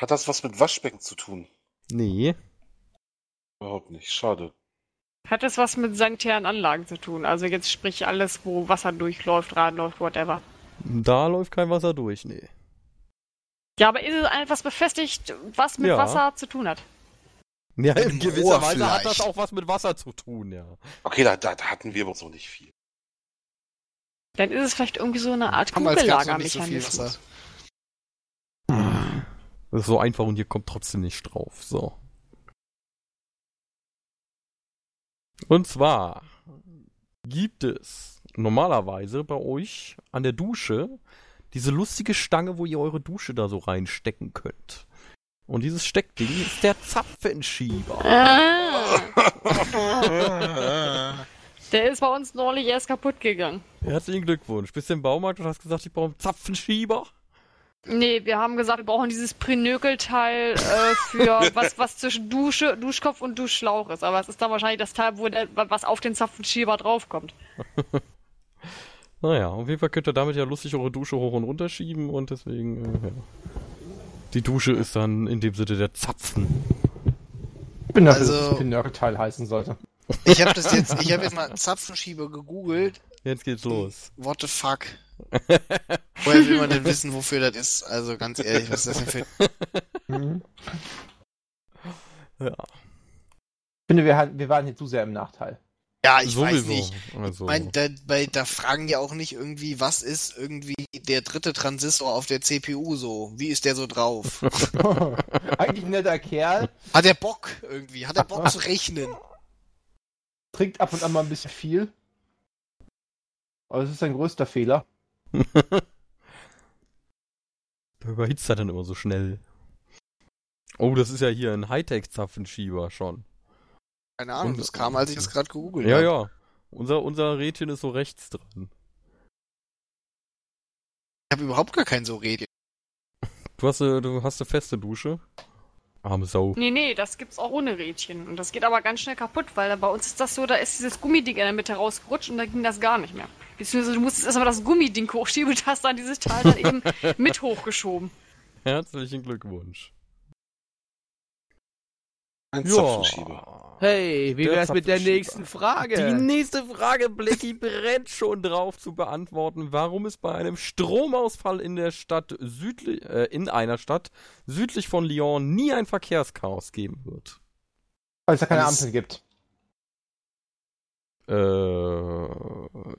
B: Hat das was mit Waschbecken zu tun?
A: Nee.
B: Überhaupt nicht. Schade.
D: Hat das was mit sanitären Anlagen zu tun? Also jetzt sprich alles, wo Wasser durchläuft, ranläuft, whatever.
A: Da läuft kein Wasser durch, nee.
D: Ja, aber ist es etwas befestigt, was mit
A: Ja.
D: Wasser zu tun hat?
A: Ja, in
E: dem
A: gewisser Weise hat das
E: vielleicht.
A: auch was mit Wasser zu tun, ja.
B: Okay, da, da, da hatten wir aber so nicht viel.
D: Dann ist es vielleicht irgendwie so eine Art
E: so
D: Kugellagermechanismus.
E: Wasser.
A: Das ist so einfach und ihr kommt trotzdem nicht drauf. So. Und zwar gibt es normalerweise bei euch an der Dusche diese lustige Stange, wo ihr eure Dusche da so reinstecken könnt. Und dieses Steckding ist der Zapfenschieber.
D: Ah, der ist bei uns neulich erst kaputt gegangen.
A: Herzlichen Glückwunsch. Bist du im Baumarkt und hast gesagt, ich brauche einen Zapfenschieber?
D: Nee, wir haben gesagt, wir brauchen dieses Prenökelteil äh, für was, was zwischen Dusche, Duschkopf und Duschschlauch ist. Aber es ist dann wahrscheinlich das Teil, wo der, was auf den Zapfenschieber draufkommt.
A: Naja, auf jeden Fall könnt ihr damit ja lustig eure Dusche hoch und runter schieben und deswegen, äh, ja. Die Dusche ist dann in dem Sinne der Zapfen.
F: Ich bin dafür,
E: Also-
F: dass es Pinöckel heißen sollte.
E: Ich habe das jetzt, ich habe jetzt mal Zapfenschieber gegoogelt.
A: Jetzt geht's los.
E: What the fuck? Woher will man denn wissen, wofür das ist? Also ganz ehrlich, was ist das denn für...
F: Mhm.
A: Ja,
F: Ich finde, wir, wir waren hier zu sehr im Nachteil.
E: Ja, ich
A: sowieso.
E: weiß nicht.
A: Also,
E: Ich mein, da, bei, da fragen ja auch nicht irgendwie, was ist irgendwie der dritte Transistor auf der CPU so? Wie ist der so drauf?
F: Eigentlich ein netter Kerl,
E: Hat er Bock irgendwie? Hat er Bock zu rechnen?
F: trinkt ab und an mal ein bisschen viel. Aber das ist sein größter Fehler.
A: da überhitzt er dann immer so schnell. Oh, das ist ja hier ein Hightech-Zapfenschieber schon.
E: Keine Ahnung,
A: Und-
E: das kam, als ich das gerade gegoogelt
A: Ja,
E: habe.
A: ja. Unser, unser Rädchen ist so rechts dran.
E: Ich habe überhaupt gar kein so Rädchen.
A: Du hast, eine- du hast eine feste Dusche. Arme Sau.
D: Nee, nee, das gibt's auch ohne Rädchen. Und das geht aber ganz schnell kaputt, weil bei uns ist das so, da ist dieses Gummiding in der Mitte rausgerutscht und da ging das gar nicht mehr. Beziehungsweise du musstest erstmal das Gummiding hochschieben und hast dann dieses Teil dann eben mit hochgeschoben.
A: Herzlichen Glückwunsch.
B: Ein Zapfenschieber.
C: Hey, wie
A: Der
C: wär's mit der nächsten Frage?
A: Die nächste Frage, Blackie brennt schon drauf zu beantworten, warum es bei einem Stromausfall in der Stadt südlich, äh, in einer Stadt südlich von Lyon nie ein Verkehrschaos geben wird.
F: Weil es da keine Ampeln gibt.
A: Äh,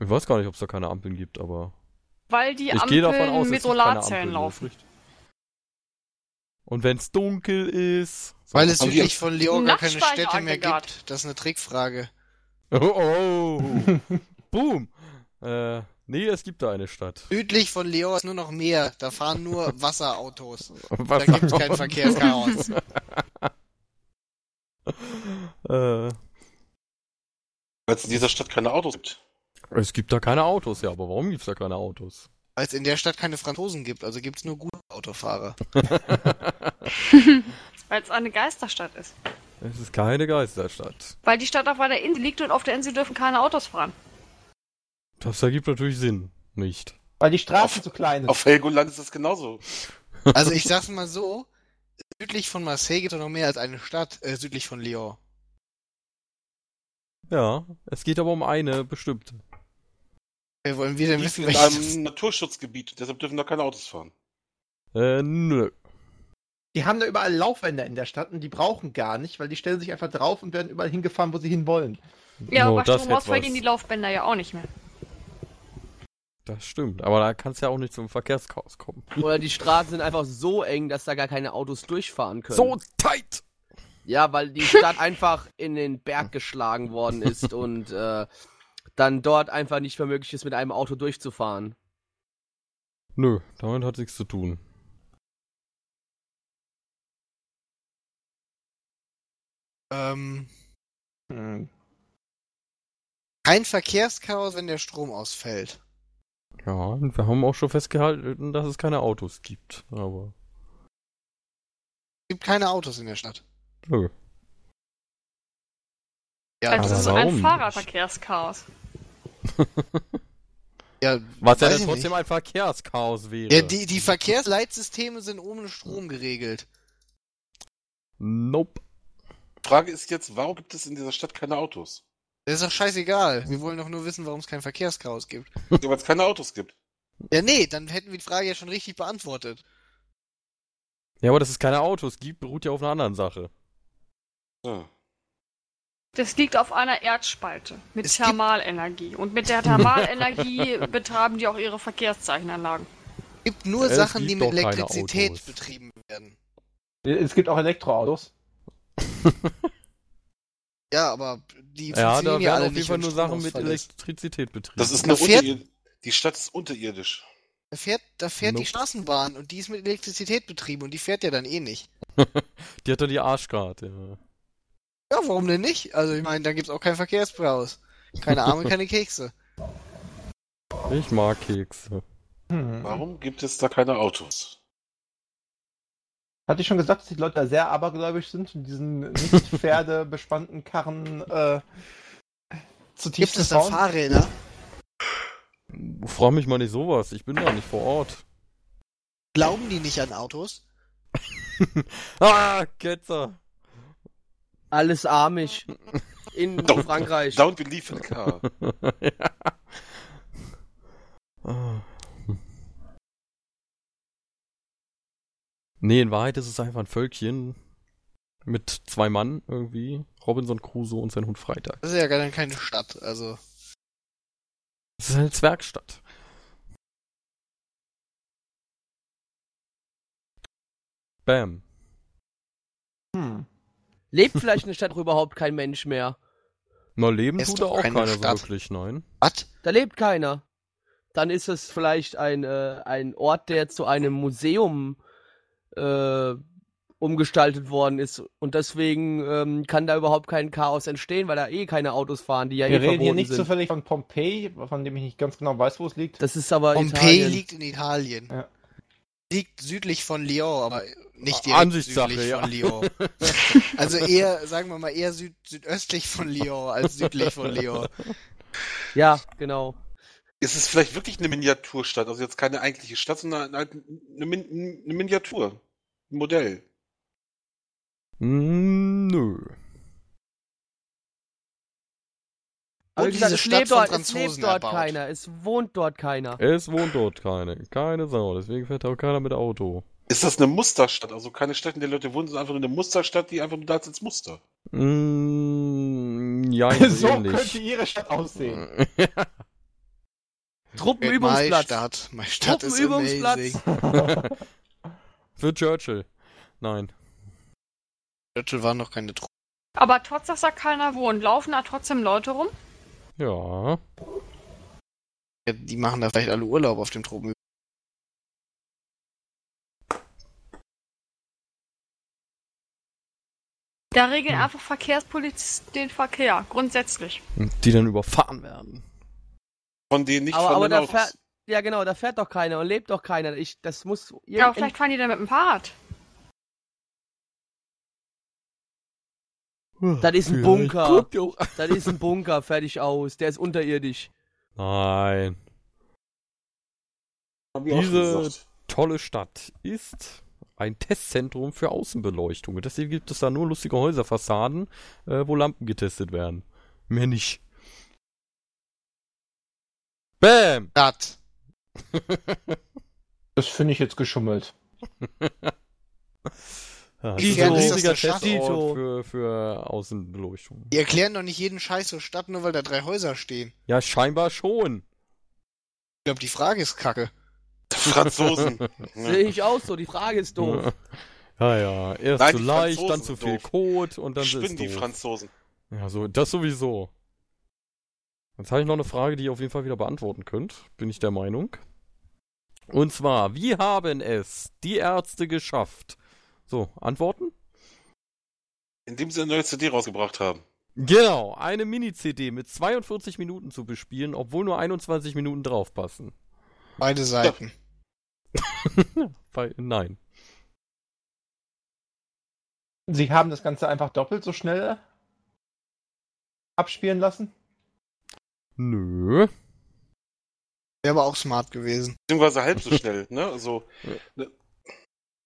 A: ich weiß gar nicht, ob es da keine Ampeln gibt, aber
D: Weil die
A: ich gehe davon
D: Ampeln
A: aus,
D: mit Solarzellen
A: Ampeln,
D: laufen.
A: Und wenn es dunkel ist.
E: Weil es südlich von Lyon gar keine Städte mehr gibt. Das ist eine Trickfrage.
A: Oh, oh. Boom. Äh, nee, es gibt da eine Stadt.
E: Südlich von Lyon ist nur noch Meer. Da fahren nur Wasserautos.
A: Was
E: Da gibt's kein Verkehrschaos.
A: äh,
B: Weil es in dieser Stadt keine Autos gibt.
A: es gibt da keine Autos, ja, aber warum gibt's da keine Autos?
E: Weil es in der Stadt keine Franzosen gibt. Also gibt's nur gute Autofahrer.
D: Weil es eine Geisterstadt ist.
A: Es ist keine Geisterstadt.
D: Weil die Stadt auf einer Insel liegt und auf der Insel dürfen keine Autos fahren.
A: Das ergibt natürlich Sinn. Nicht.
F: Weil die Straßen
B: Auf-
F: zu klein sind.
B: Auf Helgoland ist das genauso.
E: Also ich sag's mal so. Südlich von Marseille gibt es noch mehr als eine Stadt. Äh, südlich von Lyon.
A: Ja, es geht aber um eine bestimmte.
E: Äh, wollen wir denn
B: Die ist
E: wissen,
B: in
E: welches...
B: einem Naturschutzgebiet, deshalb dürfen da keine Autos fahren.
A: Äh, nö.
F: Die haben da überall Laufwände in der Stadt und die brauchen gar nicht, weil die stellen sich einfach drauf und werden überall hingefahren, wo sie hinwollen.
D: Ja,
A: No,
D: aber
A: das
D: Stromausfall gehen die. Laufbänder ja auch nicht mehr.
A: Das stimmt. Aber da kann es ja auch nicht zum Verkehrschaos kommen.
C: Oder die Straßen sind einfach so eng, dass da gar keine Autos durchfahren können.
A: So tight!
C: Ja, weil die Stadt einfach in den Berg geschlagen worden ist und äh, dann dort einfach nicht mehr möglich ist, mit einem Auto durchzufahren.
A: Nö, damit hat nichts zu tun.
E: Ähm,
F: Hm.
E: kein Verkehrschaos, wenn der Strom ausfällt.
A: Ja, und wir haben auch schon festgehalten, dass es keine Autos gibt. Aber
E: Es gibt keine Autos in der Stadt.
A: Nö.
E: Ja,
D: Also es ist
A: warum
D: ein? Fahrradverkehrschaos.
E: ja,
A: Was ja trotzdem
E: nicht.
A: ein Verkehrschaos wäre.
E: Ja, die, die Verkehrsleitsysteme sind ohne Strom geregelt.
A: Nope.
B: Frage ist jetzt, warum gibt es in dieser Stadt keine Autos?
E: Das ist doch scheißegal. Wir wollen doch nur wissen, warum es kein Verkehrschaos gibt.
B: Ja, weil es keine Autos gibt.
E: Ja, nee, dann hätten wir die Frage ja schon richtig beantwortet.
A: Ja, aber dass es keine Autos gibt, beruht ja auf einer anderen Sache.
D: Das liegt auf einer Erdspalte mit
E: Es
D: Thermalenergie. Und mit der Thermalenergie betreiben die auch ihre Verkehrszeichenanlagen.
E: Es gibt nur
A: Es
E: Sachen,
A: gibt
E: die mit Elektrizität betrieben werden.
F: Es gibt auch Elektroautos.
E: Ja, aber die
A: Ja, da
E: funktionieren ja alle
A: auf jeden Fall nur Sachen mit. Elektrizität betrieben.
B: Das ist
E: Da
B: eine
E: fährt-
B: Unterir Die Stadt ist unterirdisch.
E: Da fährt, da fährt die
A: Nope.
E: Straßenbahn und die ist mit Elektrizität betrieben und die fährt ja dann eh nicht.
A: Die hat doch die Arschkarte. Ja.
E: Ja, warum denn nicht? Also ich meine, da gibt's auch kein Verkehrschaos. Keine Arme, keine Kekse.
A: Ich mag Kekse.
F: Hm.
B: Warum gibt es da keine Autos?
F: Hatte ich schon gesagt, dass die Leute da sehr abergläubisch sind und diesen nicht pferdebespannten Karren äh, zutiefst
E: Gibt es da? Fahrräder?
A: Frag mich mal nicht sowas. Ich bin da nicht vor Ort.
E: Glauben die nicht an Autos?
A: Ah, Ketzer.
C: Alles armisch. In
B: Don't-
C: Frankreich.
B: Don't believe in car.
A: ja. Ah. Nee, in Wahrheit ist es einfach ein Völkchen mit zwei Mann irgendwie. Robinson Crusoe und sein Hund Freitag.
E: Das ist ja gar dann keine Stadt, also.
A: Es ist eine Zwergstadt. Bam.
F: Hm.
C: Lebt vielleicht in der Stadt überhaupt kein Mensch mehr?
A: Na, leben
E: Ist
A: tut
E: doch
A: da auch
E: keine
A: keiner
E: Stadt.
A: wirklich, nein.
E: Was?
C: Da lebt keiner. Dann ist es vielleicht ein, äh, ein Ort, der zu einem Museum äh, umgestaltet worden ist. Und deswegen ähm, kann da überhaupt kein Chaos entstehen, weil da eh keine Autos fahren, die ja
F: Wir
C: eh
F: reden hier nicht
C: sind.
F: zufällig von Pompeji, von dem ich nicht ganz genau weiß, wo es liegt.
C: Das ist aber Italien.
E: liegt in Italien.
F: Ja.
E: liegt südlich von Lyon, aber nicht direkt
A: Ansichtssache,
E: südlich
A: ja.
E: von Lyon. also eher, sagen wir mal, eher süd südöstlich von Lyon als südlich von Lyon.
C: Ja, genau.
B: Ist es vielleicht wirklich eine Miniaturstadt? Also jetzt keine eigentliche Stadt, sondern halt eine, Min eine Miniatur. Ein Modell.
A: Mm, nö.
C: Aber gesagt,
E: diese
C: es
E: Stadt
C: lebt
E: von
C: dort, es lebt dort
E: erbaut.
C: keiner, es wohnt dort keiner.
A: Es wohnt dort keine. Keine Sau. Deswegen fährt auch keiner mit Auto.
B: Ist das eine Musterstadt? Also keine Stadt, in der Leute wohnen, sondern einfach nur eine Musterstadt, die einfach nur da ist als Muster.
A: Mm, ja,
F: so
A: ähnlich.
F: könnte ihre Stadt aussehen.
C: Truppenübungsplatz.
E: My Stadt. My Stadt
C: Truppenübungsplatz.
A: Für Churchill. Nein.
E: Churchill war noch keine Truppe.
D: Aber trotz, dass da keiner wohnt, laufen da trotzdem Leute rum?
A: Ja.
E: Die machen da vielleicht alle Urlaub auf dem Tropen.
D: Da regeln einfach Verkehrspolizisten den Verkehr, grundsätzlich.
A: Und die dann überfahren werden.
B: Von denen nicht
C: Aber-
B: von
C: aber
B: den
C: da
B: Autos.
C: fährt- Ja, genau, da fährt doch keiner und lebt doch keiner. Ich, das muss.
D: Ja, aber vielleicht fahren die da mit dem Fahrrad.
C: Das ist ein Bunker. Das ist ein Bunker, fertig aus. Der ist unterirdisch.
A: Nein. Diese tolle Stadt ist ein Testzentrum für Außenbeleuchtung. Und deswegen gibt es da nur lustige Häuserfassaden, äh, wo Lampen getestet werden. Mehr nicht. Bam!
E: Stadt.
F: Das finde ich jetzt geschummelt.
A: Ja, das
E: Wie
A: ist ein
E: das
A: riesiger? Testort für, für Außenbeleuchtung.
E: Die erklären doch nicht jeden Scheiß zur Stadt, nur weil da drei Häuser stehen.
A: Ja, scheinbar schon.
E: Ich glaube, die Frage ist kacke.
B: Franzosen.
C: Sehe ich auch so. Die Frage ist doof.
A: Ja, ja. Erst
B: Nein,
A: zu
B: die
A: leicht,
B: Franzosen
A: dann zu viel
B: doof.
A: Code und dann ist
B: Spinnen die
A: doof.
B: Franzosen.
A: Ja, so, das sowieso. Jetzt habe ich noch eine Frage, die ihr auf jeden Fall wieder beantworten könnt, bin ich der Meinung. Und zwar, wie haben es die Ärzte geschafft? So, Antworten?
B: Indem sie eine neue CD rausgebracht haben.
A: Genau, eine Mini-CD mit 42 Minuten zu bespielen, obwohl nur 21 Minuten draufpassen.
E: Beide Seiten.
A: Bei, nein.
F: Sie haben das Ganze einfach doppelt so schnell abspielen lassen?
A: Nö.
E: Wäre aber auch smart gewesen.
B: Beziehungsweise halb so schnell, ne? Also,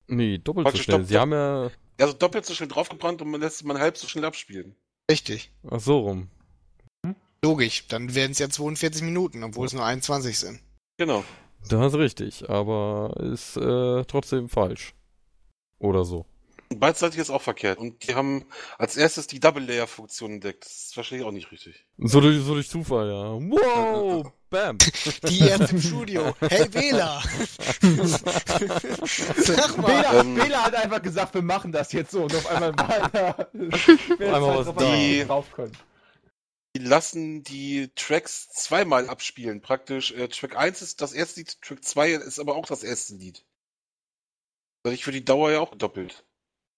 A: Nee, doppelt so schnell. Sie haben ja.
B: also doppelt so schnell draufgebrannt und man lässt man halb so schnell abspielen.
E: Richtig.
A: Ach so rum.
E: Logisch. Dann wären es ja 42 Minuten, obwohl es nur 21 sind.
B: Genau.
A: Das ist richtig, aber ist äh, trotzdem falsch. Oder so.
B: Beidseitig ist auch verkehrt. Und die haben als erstes die Double-Layer-Funktion entdeckt. Das ist wahrscheinlich auch nicht richtig.
A: So durch, so durch Zufall, ja. Wow! Bam!
E: Die jetzt im Studio. Hey, Wähler! Sag mal.
F: Bela,
B: Ähm.
F: Bela hat einfach gesagt, wir machen das jetzt so und auf einmal war da.
A: Einmal was da.
B: Die-
F: drauf können.
B: Die lassen die Tracks zweimal abspielen. Praktisch, äh, Track 1 ist das erste Lied, Track 2 ist aber auch das erste Lied. Dadurch für die Dauer ja auch doppelt.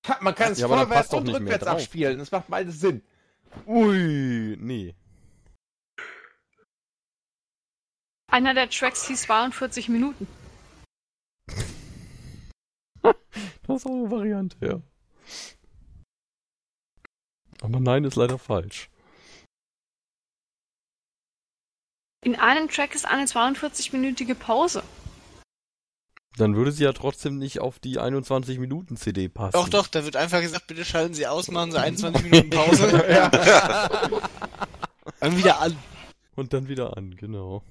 F: Ha, Man kann es
A: Ja,
F: vorwärts und rückwärts abspielen. Das macht beides Sinn.
A: Ui, nee.
D: Einer der Tracks hieß 42 Minuten.
A: Das ist auch eine Variante, ja. Aber nein, ist leider falsch.
D: In einem Track ist eine 42-minütige Pause.
A: Dann würde sie ja trotzdem nicht auf die 21 Minuten CD passen.
E: Doch, doch, da wird einfach gesagt, bitte schalten Sie aus, machen Sie 21 Minuten Pause.
F: ja.
E: Dann wieder an.
A: Und dann wieder an, genau.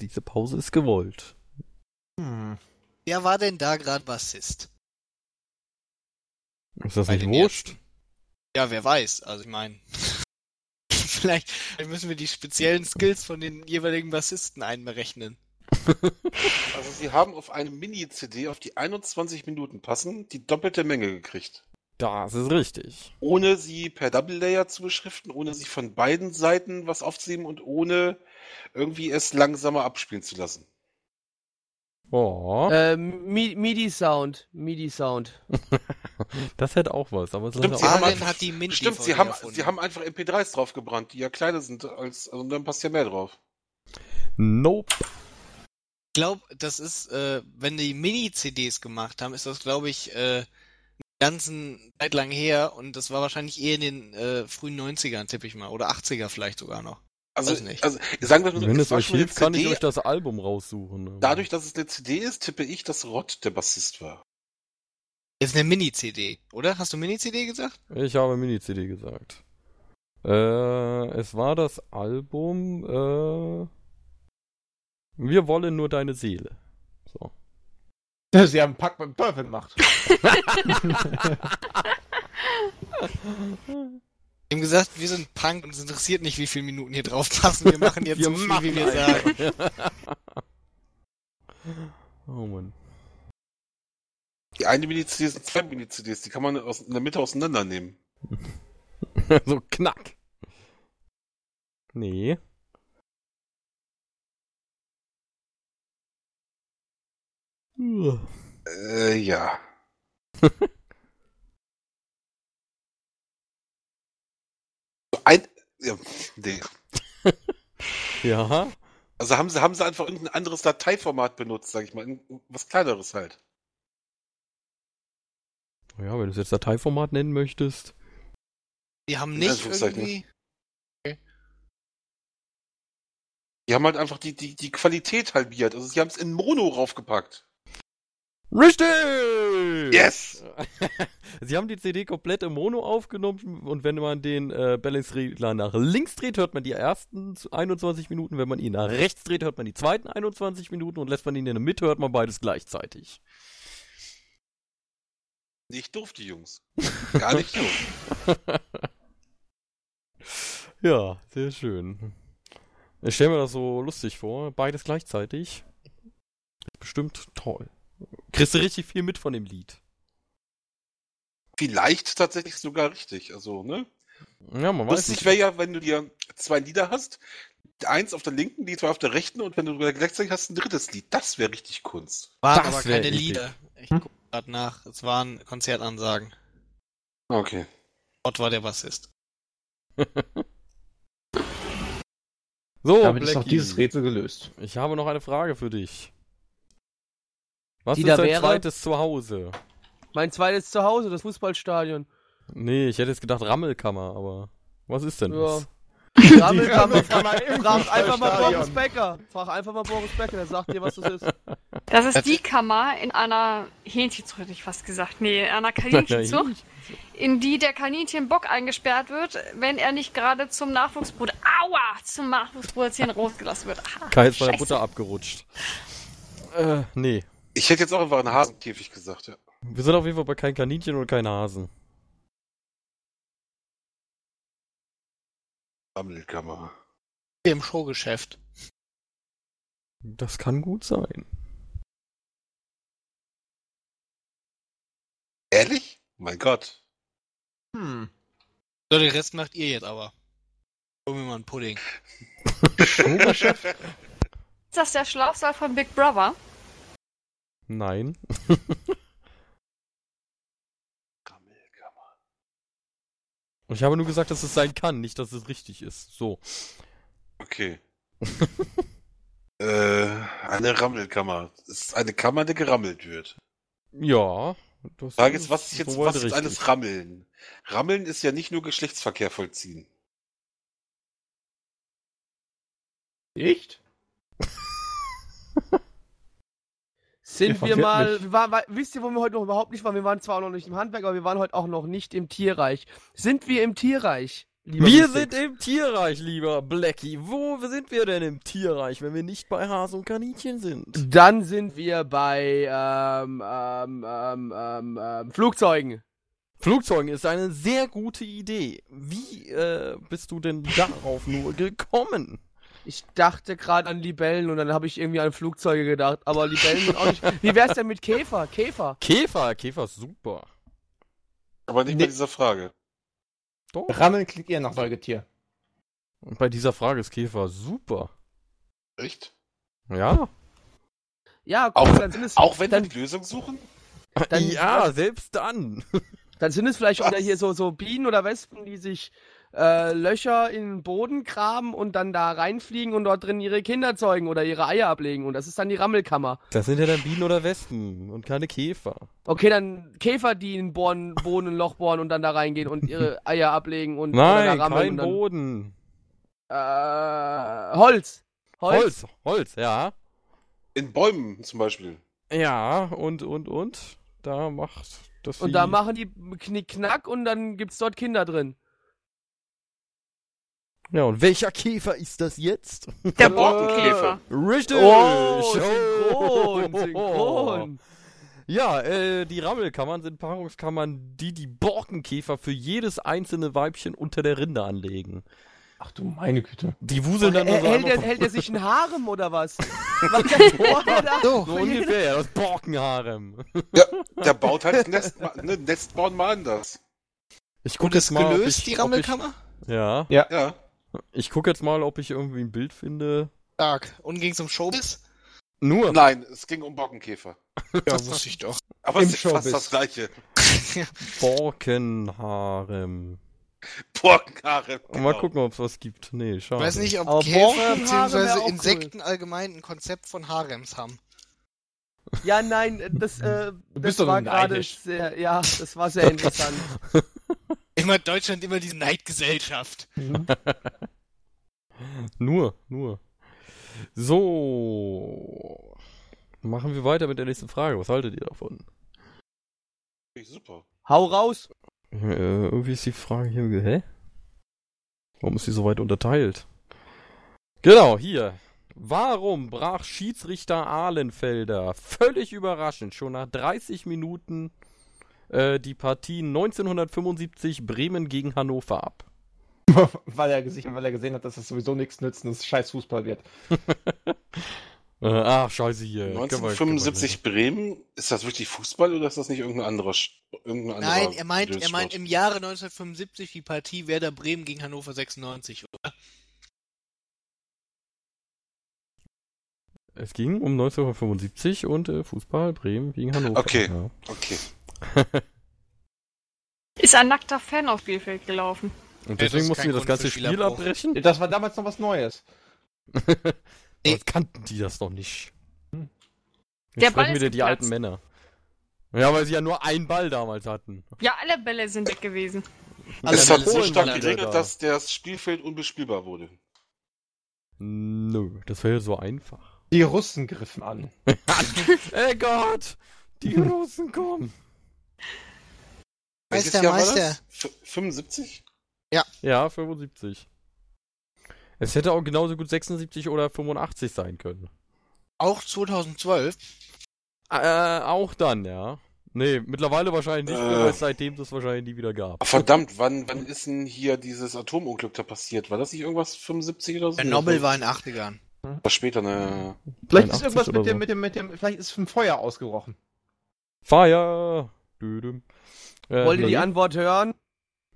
A: Diese Pause ist gewollt.
F: Hm.
E: Wer war denn da gerade Bassist?
A: Ist das
E: Bei
A: nicht wurscht?
E: Ja, wer weiß. Also ich meine, vielleicht müssen wir die speziellen Skills von den jeweiligen Bassisten einberechnen.
B: Also sie haben auf eine Mini-CD auf die 21 Minuten passen die doppelte Menge gekriegt.
A: Das ist richtig.
B: Ohne sie per Double Layer zu beschriften, ohne sie von beiden Seiten was aufzunehmen und ohne irgendwie es langsamer abspielen zu lassen.
A: Oh,
C: Äh, Mi- MIDI-Sound. MIDI-Sound.
A: das hätte auch was, aber es
B: Stimmt, sie haben einfach-
E: hat die Mini
B: Stimmt, sie haben, sie haben einfach MP3s draufgebrannt, die ja kleiner sind als, also dann passt ja mehr drauf.
A: Nope.
E: Ich glaube, das ist, äh, wenn die Mini-CDs gemacht haben, ist das, glaube ich, äh, eine ganzen Zeit lang her und das war wahrscheinlich eher in den äh, frühen 90ern, tippe ich mal, oder 80er vielleicht sogar noch.
B: Also,
E: Weiß nicht.
B: also sagen wir mal so,
A: Wenn
B: es
A: euch hilft, kann ich euch das Album raussuchen. aber-
B: Dadurch, dass es eine CD ist, tippe ich, dass Rott der Bassist war.
E: Jetzt eine Mini-CD, oder? Hast du Mini-CD gesagt?
A: Ich habe Mini-CD gesagt. Äh, es war das Album, äh, Wir wollen nur deine Seele. So.
F: Sie haben einen Pakt mit dem Teufel gemacht.
E: Wir haben gesagt, wir sind Punk und es interessiert nicht, wie viele Minuten hier drauf passen. Wir machen jetzt
A: Wir
E: so viel,
A: machen
E: wie wir sagen.
A: oh Mann.
B: Die eine Mini-CD sind zwei Mini-CDs, die kann man aus, in der Mitte auseinandernehmen.
A: so knack. Nee. Uah.
B: Äh, ja. Ein, ja, nee.
A: Ja.
B: Also haben sie, haben sie einfach irgendein anderes Dateiformat benutzt, sag ich mal. Was kleineres halt.
A: Ja, wenn du es jetzt Dateiformat nennen möchtest.
E: Die haben nicht
B: Anführungszeichen.
E: irgendwie.
B: Die haben halt einfach die, die, die Qualität halbiert. Also sie haben es in Mono raufgepackt.
A: Richtig!
B: Yes!
A: Sie haben die CD komplett im Mono aufgenommen und wenn man den äh, Balance-Regler nach links dreht, hört man die ersten 21 Minuten. Wenn man ihn nach rechts dreht, hört man die zweiten 21 Minuten und lässt man ihn in der Mitte, hört man beides gleichzeitig.
B: Nicht doof, die Jungs. Gar nicht doof.
A: Ja, sehr schön. Ich stelle mir das so lustig vor, beides gleichzeitig. Bestimmt toll. Kriegst du richtig viel mit von dem Lied.
B: Vielleicht tatsächlich sogar richtig. Also, ne?
A: Ja, man weiß
B: Lustig
A: nicht.
B: wäre ja, wenn du dir zwei Lieder hast. Eins auf der linken, die zwei auf der rechten und wenn du gleichzeitig hast ein drittes Lied. Das wäre richtig Kunst.
E: Waren
A: Das
E: aber keine. Lieder. Ich
F: Hm?
E: guck grad nach. Es waren Konzertansagen.
B: Okay.
E: Ott war der Bassist.
A: So,
F: Damit ist auch
A: Blackie.
F: dieses Rätsel gelöst.
A: Ich habe noch eine Frage für dich. Was
C: Die
A: ist
C: da
A: dein
C: wäre?
A: zweites Zuhause?
C: Mein zweites Zuhause, das Fußballstadion.
A: Nee, ich hätte jetzt gedacht Rammelkammer, aber was ist denn
C: Ja.
A: das?
C: Rammelkammer,
F: Rammelkammer im
C: frag einfach mal. Boris Becker. Frag einfach mal Boris Becker, der sagt dir, was das ist.
D: Das ist die Kammer in einer Hähnchenzucht, hätte ich fast gesagt. Nee, in einer Kaninchenzucht, in die der Kaninchenbock eingesperrt wird, wenn er nicht gerade zum Nachwuchsbrot, aua, zum Nachwuchsproduzieren rausgelassen wird. Ah,
A: Kai ist bei der. Butter abgerutscht. Äh, nee.
B: Ich hätte jetzt auch einfach einen Hasenkäfig gesagt, ja.
A: Wir sind auf jeden Fall bei kein Kaninchen und kein Hasen.
B: Sammelkammer.
E: Im Showgeschäft.
A: Das kann gut sein.
B: Ehrlich? Mein Gott.
F: Hm.
E: So, den Rest macht ihr jetzt aber. Hol mir mal einen Pudding.
F: Showgeschäft?
D: Ist das der Schlafsaal von Big Brother?
A: Nein.
B: Sammelkammer.
A: Ich habe nur gesagt, dass es sein kann, nicht, dass es richtig ist. So.
B: Okay. äh, eine Rammelkammer. Das ist eine Kammer, die gerammelt wird.
A: Ja. Das
B: Frage ist, was ist jetzt, was ist alles Rammeln? Rammeln ist ja nicht nur Geschlechtsverkehr vollziehen.
F: Echt?
C: Sind wir mal, wir waren, wa- wisst ihr, wo wir heute noch überhaupt nicht waren? Wir waren zwar auch noch nicht im Handwerk, aber wir waren heute auch noch nicht im Tierreich. Sind wir im Tierreich? lieber
A: Wir sind im Tierreich, lieber Blackie. Wo sind wir denn im Tierreich, wenn wir nicht bei Hase und Kaninchen sind?
C: Dann sind wir bei ähm, ähm, ähm, ähm, ähm, Flugzeugen.
A: Flugzeugen ist eine sehr gute Idee. Wie äh, bist du denn darauf nur gekommen?
C: Ich dachte gerade an Libellen und dann habe ich irgendwie an Flugzeuge gedacht. Aber Libellen sind auch nicht. Wie wär's denn mit Käfer? Käfer.
A: Käfer, Käfer ist super.
B: Aber nicht
F: Nee.
B: bei dieser Frage.
A: Doch.
F: Rammeln klingt eher nach Säugetier.
A: Und bei dieser Frage ist Käfer super.
B: Echt?
A: Ja.
C: Ja,
B: Auch,
C: gut, dann sind es,
B: auch wenn wir
C: dann,
B: die Lösung suchen?
C: Dann-
A: ja, selbst dann.
C: dann sind es vielleicht
B: Was?
C: wieder hier so, so Bienen oder Wespen, die sich äh, Löcher in den Boden graben und dann da reinfliegen und dort drin ihre Kinder zeugen oder ihre Eier ablegen. Und das ist dann die Rammelkammer.
A: Das sind ja dann Bienen oder Wespen und keine Käfer.
C: Okay, dann Käfer, die in Bohren, Boden, ein Loch bohren und dann da reingehen und ihre Eier ablegen und
A: Nein,
C: da rammeln
A: kein
C: dann,
A: Boden.
C: Äh, Holz. Holz.
A: Holz, Holz, ja.
B: In Bäumen zum Beispiel.
A: Ja, und, und, und. Da macht das
C: Und
A: Vieh-
C: da machen die Knick-Knack und dann gibt's dort Kinder drin.
A: Ja, und welcher Käfer ist das jetzt?
D: Der Borkenkäfer.
A: Richtig!
C: Oh,
A: Oh.
C: synchron, synchron.
A: Ja, äh, die Rammelkammern sind Paarungskammern, die die Borkenkäfer für jedes einzelne Weibchen unter der Rinde anlegen.
F: Ach du meine Güte.
A: Die wuseln dann nur
C: Äh,
A: so
C: hält, er, hält er sich ein Harem oder was? was er?
E: So,
A: So ungefähr, ja, das Borkenharem.
B: Ja, der baut halt das Nest, ne, Nest bauen mal anders.
A: Ich guck jetzt
E: ist
A: mal,
E: gelöst,
A: ich,
E: die Rammelkammer?
A: Ich, ja,
B: Ja.
A: Ich guck jetzt mal, ob ich irgendwie ein Bild finde.
E: Stark. Und ging's um Showbiz?
A: Nur.
B: Nein, es ging um Bockenkäfer.
E: Ja, wusste ich doch.
B: Aber
F: Im
B: es ist fast
F: Showbiz.
B: das gleiche.
A: Borkenharem.
B: Borkenhaare. Genau.
A: Mal gucken, ob es was gibt. Nee,
E: Ich
A: schade.
E: weiß nicht, ob
C: Aber
E: Käfer bzw. Insekten allgemein ein Konzept von Harems haben.
C: Ja, nein, das, äh, das war gerade sehr, ja, das war sehr interessant.
E: Immer Deutschland immer diese Neidgesellschaft.
A: Nur, nur. So. Machen wir weiter mit der nächsten Frage. Was haltet ihr davon?
B: Super.
C: Hau raus.
A: Äh, irgendwie ist die Frage hier. Hä? Warum ist sie so weit unterteilt? Genau, hier. Warum brach Schiedsrichter Ahlenfelder völlig überraschend schon nach 30 Minuten äh, die Partie 1975 Bremen gegen Hannover ab?
F: weil, er gesehen, weil er gesehen hat, dass das sowieso nichts nützt und es scheiß Fußball wird.
A: Äh, ach, scheiße hier.
B: 1975 Bremen, ist das wirklich Fußball oder ist das nicht irgendein anderer? Irgendein anderer
E: Nein, er meint, er meint im Jahre 1975 die Partie Werder Bremen gegen Hannover 96, oder?
A: Es ging um 1975 und äh, Fußball Bremen gegen Hannover.
B: Okay.
A: Ja.
B: Okay.
D: Ist ein nackter Fan aufs Spielfeld gelaufen.
A: Und deswegen mussten wir das ganze Spiel abbrechen.
F: Das war damals noch was Neues.
A: Sonst kannten die das doch nicht.
F: Hm.
A: Jetzt sprechen wieder die
D: geplatzt.
A: alten Männer. Ja, weil sie ja nur einen Ball damals hatten.
D: Ja, alle Bälle sind weg gewesen.
E: Alle
B: es hat so stark geregnet,
A: da.
B: dass das Spielfeld unbespielbar wurde.
A: Nö, das wäre so einfach.
F: Die Russen griffen an.
A: Ey Gott! Die Russen kommen!
E: Meister,
B: Jahr war
E: Meister.
B: das? F 75?
A: Ja, 75. Es hätte auch genauso gut 76 oder 85 sein können.
E: Auch 2012.
A: Äh, auch dann, ja. Nee, mittlerweile wahrscheinlich nicht
B: Äh.
A: weil es seitdem das wahrscheinlich nie wieder gab.
B: Ach, verdammt, wann, wann ist denn hier dieses Atomunglück da passiert? War das nicht irgendwas 75 oder so?
E: Tschernobyl war in den 80ern.
B: war später, ne?
F: Vielleicht ist
A: 81
F: irgendwas mit dem,
A: so.
F: mit dem, mit dem, vielleicht ist ein Feuer ausgebrochen.
A: Fire! Düdüm. Äh,
C: Wollt ihr die. Antwort hören?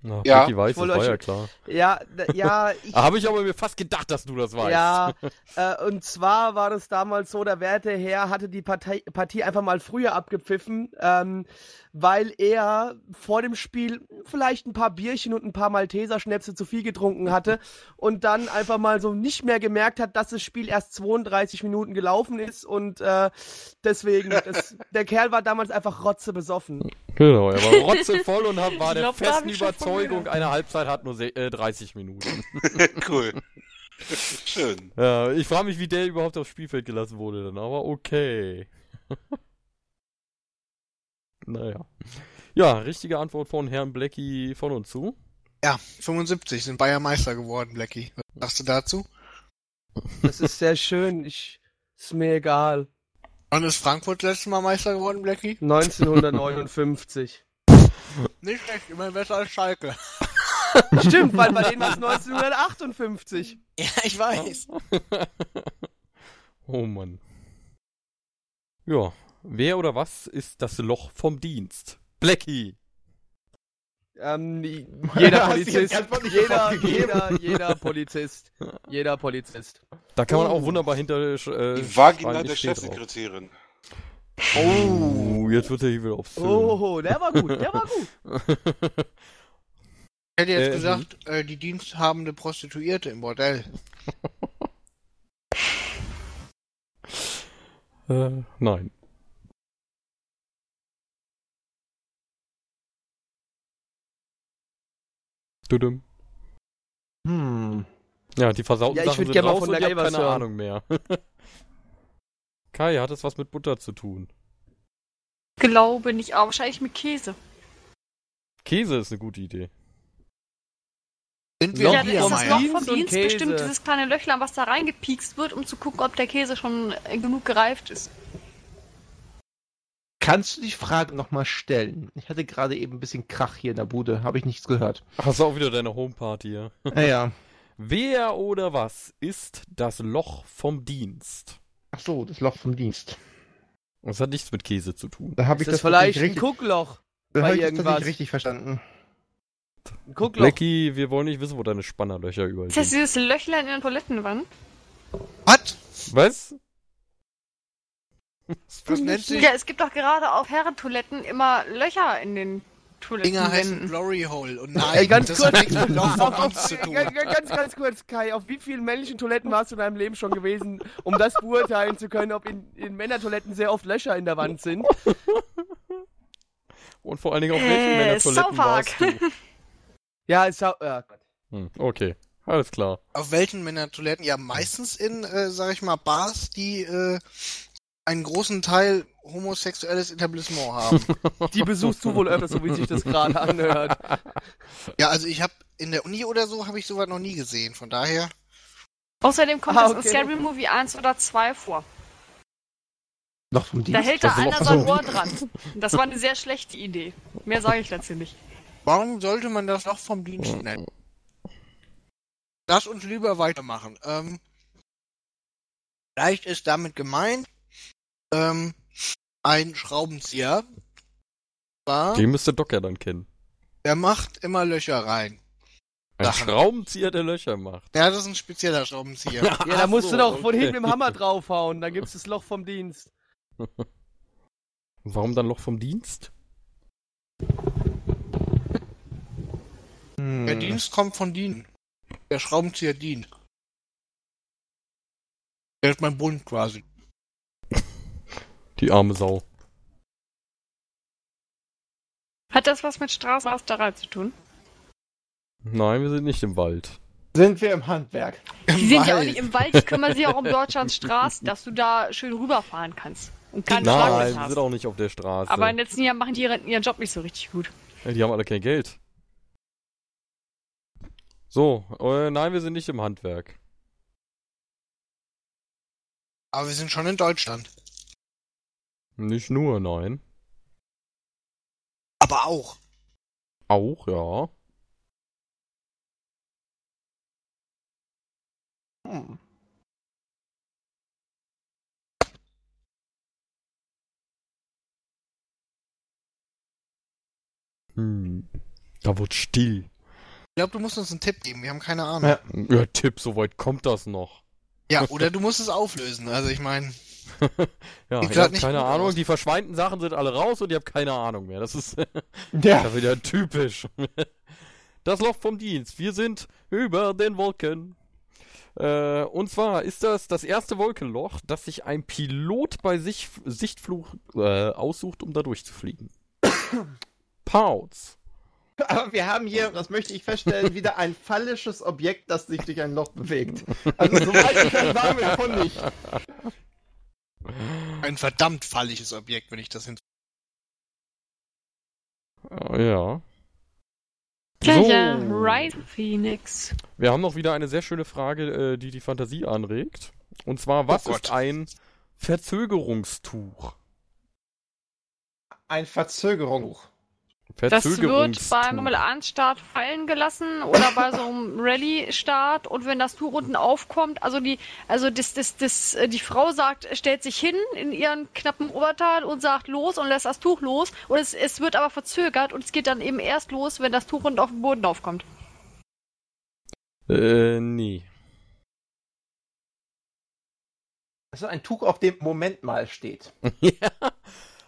A: Na,
B: Ja,
A: Becky weiß,
C: ich
A: das war ja klar.
C: Ja, ja, ich,
A: Habe ich aber mir fast gedacht, dass du das weißt.
C: Ja, äh, und zwar war das damals so, der werte Herr hatte die Partei, Partie einfach mal früher abgepfiffen, ähm, weil er vor dem Spiel vielleicht ein paar Bierchen und ein paar Malteser-Schnäpse zu viel getrunken hatte und dann einfach mal so nicht mehr gemerkt hat, dass das Spiel erst 32 Minuten gelaufen ist und äh, deswegen, das, der Kerl war damals einfach rotze besoffen.
A: Genau, er war rotzevoll und hat, war
D: Ich
A: der
D: glaub, hab
A: festen Überzeugung, eine Halbzeit hat nur äh, 30 Minuten.
B: cool. Schön.
A: ja, ich frage mich, wie der überhaupt aufs Spielfeld gelassen wurde dann, aber okay. Naja. Ja, richtige Antwort von Herrn Blackie von uns zu.
E: Ja, 75 sind Bayern Meister geworden, Blackie. Was sagst du dazu?
C: Das ist sehr schön, ich, ist mir egal.
E: Wann ist Frankfurt letztes Mal Meister geworden, Blackie?
C: 1959.
E: Nicht schlecht, immer besser als Schalke.
C: Stimmt, weil bei denen war es 1958.
E: Ja, ich weiß.
A: oh Mann. Ja, wer oder was ist das Loch vom Dienst? Blackie.
C: Ähm, jeder Polizist, jeder, jeder, jeder Polizist, jeder Polizist.
A: Da kann man
B: Oh.
A: auch wunderbar hinter äh,
B: Die Vagina der. Chefsekretärin.
A: Oh, jetzt wird er hier wieder aufs
C: Oh, der war gut, der war gut.
E: Ich hätte jetzt
A: Äh,
E: gesagt, äh, die diensthabende Prostituierte im Bordell.
A: äh, nein. Tudum.
F: Hm.
A: Ja, die versauten
C: Ja, ich
A: Sachen sind
C: gerne
A: raus
C: von
A: und
C: der
A: ich hab
C: Guy was
A: keine
C: hören.
A: Ahnung mehr. Kai, hat es was mit Butter zu tun?
D: Glaube nicht, aber wahrscheinlich mit Käse.
A: Käse ist eine gute Idee.
E: Sind wir
D: Ja,
C: hier
D: ist das? Loch vom
C: und
D: Dienst
C: Käse.
D: bestimmt dieses kleine Löchlein, was da reingepiekst wird, um zu gucken, ob der Käse schon äh, genug gereift ist.
F: Kannst du die Frage nochmal stellen? Ich hatte gerade eben ein bisschen Krach hier in der Bude, habe ich nichts gehört.
A: Hast du auch wieder deine Homeparty hier?
F: Naja.
A: Wer oder was ist das Loch vom Dienst?
F: Ach so, das Loch vom Dienst.
A: Das hat nichts mit Käse zu tun.
F: Da habe ich
C: Ist das
F: das
C: vielleicht ein
F: richtig,
C: Guckloch?
F: da
C: bei
F: hab ich das
C: irgendwas?
F: tatsächlich richtig verstanden.
C: Ein Guckloch.
A: Blackie, wir wollen nicht wissen, wo deine Spannerlöcher überall
D: Ist das
A: sind.
D: dieses Löchlein in der Toilettenwand?
E: Was?
A: Was?
E: Das nennt sich
D: Ja, es gibt doch gerade auf Herrentoiletten immer Löcher in den
E: Dinger heißen. Glory Hole. Und
C: Ey,
E: nein,
C: ganz
E: das
C: kurz.
E: hat nichts mit Loch vom zu tun.
C: ganz, ganz, ganz kurz, Kai, auf wie vielen männlichen Toiletten warst du in deinem Leben schon gewesen, um das beurteilen zu können, ob in, in Männertoiletten sehr oft Löcher in der Wand sind?
A: Und vor allen Dingen auf welchen
D: Äh,
A: Männertoiletten warst du?
C: Ja, ist. Ja.
A: Hm, okay, alles klar.
E: Auf welchen Männertoiletten? Ja, meistens in, äh, sag ich mal, Bars, die äh, einen großen Teil homosexuelles Etablissement haben.
C: Die besuchst du wohl öfters, so wie sich das gerade anhört.
E: ja, also ich habe in der Uni oder so habe ich sowas noch nie gesehen. Von daher.
D: Außerdem kommt
C: Ah,
D: das in
C: okay.
D: Scary Movie 1 oder 2 vor.
F: Loch vom Dienst?
D: Da hält da einer sein. Ohr dran. Das war eine sehr schlechte Idee. Mehr sage ich dazu nicht.
E: Warum sollte man das Loch vom Dienst nennen? Lass uns lieber weitermachen. Ähm, vielleicht ist damit gemeint ähm, ein Schraubenzieher. War,
A: Den müsste Doc ja dann kennen.
E: der macht immer Löcher rein.
A: Ein
E: Sachen.
A: Schraubenzieher, der Löcher macht.
E: Ja, das ist ein spezieller Schraubenzieher.
C: Ja, da musst
A: so,
C: du doch von
A: okay.
C: hinten mit dem Hammer draufhauen, dann gibt's das Loch vom Dienst.
A: Warum dann Loch vom Dienst?
F: Hm.
E: Der Dienst kommt von dienen. Der Schraubenzieher dient. Der ist mein Bund quasi.
A: Die arme Sau.
D: Hat das was mit Straßenrasterei zu tun?
A: Nein, wir sind nicht im Wald.
F: Sind wir im Handwerk?
D: Die sind ja auch nicht im Wald, die kümmern sich auch um Deutschlands Straßen, dass du da schön rüberfahren kannst. Und keinen
A: Nein, wir sind auch nicht auf der Straße.
D: Aber in den letzten Jahren machen die ihren, ihren Job nicht so richtig gut.
A: Ja, Die haben alle kein Geld. So, äh, nein, wir sind nicht im Handwerk.
E: Aber wir sind schon in Deutschland.
A: Nicht nur, nein.
E: Aber auch.
A: Auch, ja.
F: Hm.
A: Hm. Da wird still.
E: Ich glaube, du musst uns einen Tipp geben. Wir haben keine Ahnung.
F: Ja.
A: Ja, Tipp, so weit kommt das noch.
E: Ja, oder du musst es auflösen. Also ich meine,
A: Ja, ich
E: grad
A: hab
E: nicht
A: keine Ahnung,
E: aus.
A: die verschweinten Sachen sind alle raus und ich habe keine Ahnung mehr. Das ist
F: Ja.
A: wieder typisch. Das Loch vom Dienst. Wir sind über den Wolken. Äh, und zwar ist das das erste Wolkenloch, das sich ein Pilot bei sich Sichtflug äh, aussucht, um da durchzufliegen. Pauz.
F: Aber wir haben hier, das möchte ich feststellen, wieder ein phallisches Objekt, das sich durch ein Loch bewegt. Also soweit ich kann, sagen wir davon nicht.
E: Ein verdammt falliges Objekt, wenn ich das hin.
A: Äh, ja.
D: Ja,
A: So.
D: ja, Rise Phoenix.
A: Wir haben noch wieder eine sehr schöne Frage, äh, die die Fantasie anregt. Und zwar, was
E: Oh
A: ist ein Verzögerungstuch?
F: Ein Verzögerung.
D: Das wird beim Formel 1 Start fallen gelassen oder bei so einem Rallye Start und wenn das Tuch unten aufkommt, also die, also das, das, das, die Frau sagt, stellt sich hin in ihren knappen Oberteil und sagt los und lässt das Tuch los und es, es wird aber verzögert und es geht dann eben erst los, wenn das Tuch unten auf den Boden aufkommt.
A: Äh, nee.
F: Also ein Tuch, auf dem Moment mal steht.
A: ja,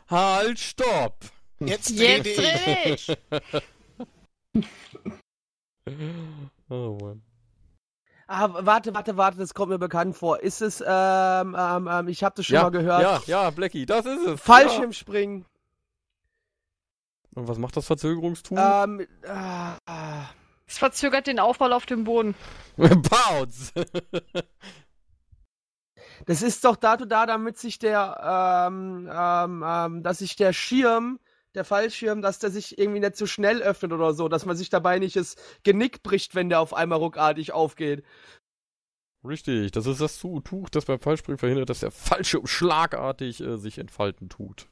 A: Halt, stopp!
E: Jetzt
D: Jetzt
E: rede ich.
D: rede ich.
A: Oh Mann.
C: Ah, warte, warte, warte, das kommt mir bekannt vor. Ist es, ähm, ähm, ähm ich habe das schon
A: ja,
C: mal gehört.
A: Ja, ja, Blackie, das ist es.
C: Fallschirmspringen.
A: Ja. Und was macht das Verzögerungstool?
C: Ähm, ah, ah.
D: Es verzögert den Aufprall auf dem Boden.
A: Bounce!
C: das ist doch dazu da, damit sich der, ähm, ähm, ähm, dass sich der Schirm, der Fallschirm, dass der sich irgendwie nicht zu schnell öffnet oder so, dass man sich dabei nicht das Genick bricht, wenn der auf einmal ruckartig aufgeht.
A: Richtig, das ist das Tu- Tuch, das beim Fallspringen verhindert, dass der Fallschirm schlagartig äh, sich entfalten tut.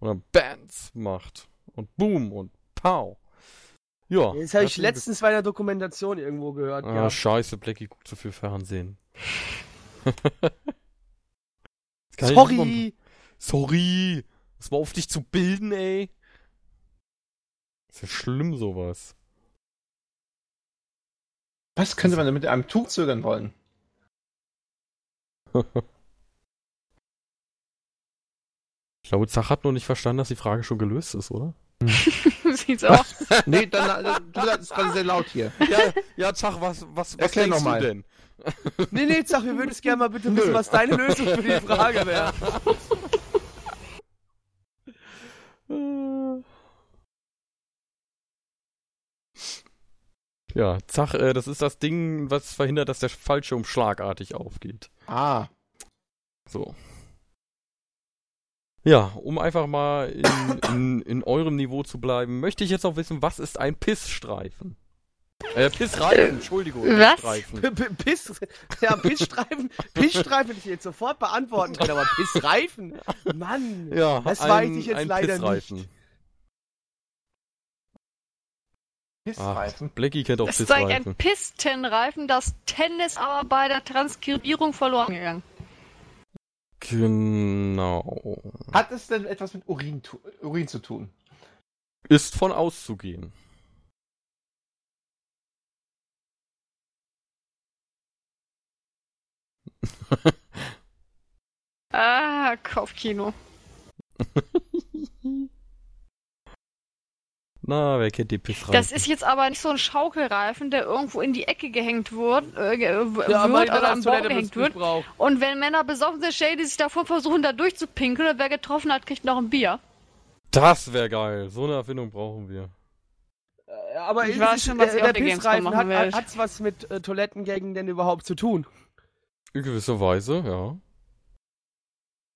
A: Und dann Bands macht. Und Boom und Pow. Ja.
C: Das habe ich letztens bei einer Dokumentation irgendwo gehört.
A: Ah,
C: ja.
A: scheiße, Blackie guckt zu viel Fernsehen.
C: Sorry.
A: Sorry. Das war auf dich zu bilden, ey. Ist ja schlimm, sowas.
F: Was könnte man denn mit einem Tuch zögern wollen?
A: Ich glaube, Zach hat nur nicht verstanden, dass die Frage schon gelöst ist, oder?
D: Sieht's aus.
F: Nee, dann, äh, du sagst, gerade sehr laut hier.
A: Ja, ja, Zach, was, was, was
F: Erklär
A: denkst
F: noch mal.
A: du denn?
C: Nee, nee, sag, wir würden es gerne mal bitte wissen, was deine Lösung für die Frage wäre.
A: Ja, Zach, äh, das ist das Ding, was verhindert, dass der Fallschirm schlagartig aufgeht.
F: Ah,
A: So. Ja, um einfach mal in, in, in eurem Niveau zu bleiben, möchte ich jetzt noch wissen, was ist ein Pissstreifen? Äh, Pissreifen, Entschuldigung.
D: was?
A: Streifen.
C: P- P- Piss, ja, Pissstreifen, Pissstreifen hätte ich jetzt sofort beantworten können, aber Pissreifen? Mann.
A: Ja,
C: Das
A: ein,
C: weiß ich jetzt leider
A: Pissreifen.
C: nicht.
F: Pissreifen.
A: Blackie kennt auch
D: Das ist eigentlich
A: Pissreifen.
D: ein Pistenreifen, das Tennis aber bei der Transkribierung verloren gegangen.
A: Genau.
F: Hat es denn etwas mit Urin, Urin zu tun?
A: Ist von auszugehen.
D: Ah, Kopfkino.
A: Na, wer kennt die Pissreifen?
D: Das ist jetzt aber nicht so ein Schaukelreifen, der irgendwo in die Ecke gehängt wird, äh, w-
C: Ja, aber
D: wird oder am Baum gehängt wird.
C: braucht.
D: Und wenn Männer besoffen sind, stellen die sich davor versuchen, da durchzupinkeln und wer getroffen hat, kriegt noch ein Bier.
A: Das wäre geil. So eine Erfindung brauchen wir.
C: Äh, Aber
D: Ich
C: ist
D: weiß
C: es-
D: schon, was
C: äh, der Pissreifen
D: machen
C: hat,
D: werdet.
C: hat's was mit äh, Toilettengängen denn überhaupt zu tun?
A: In gewisser Weise, ja.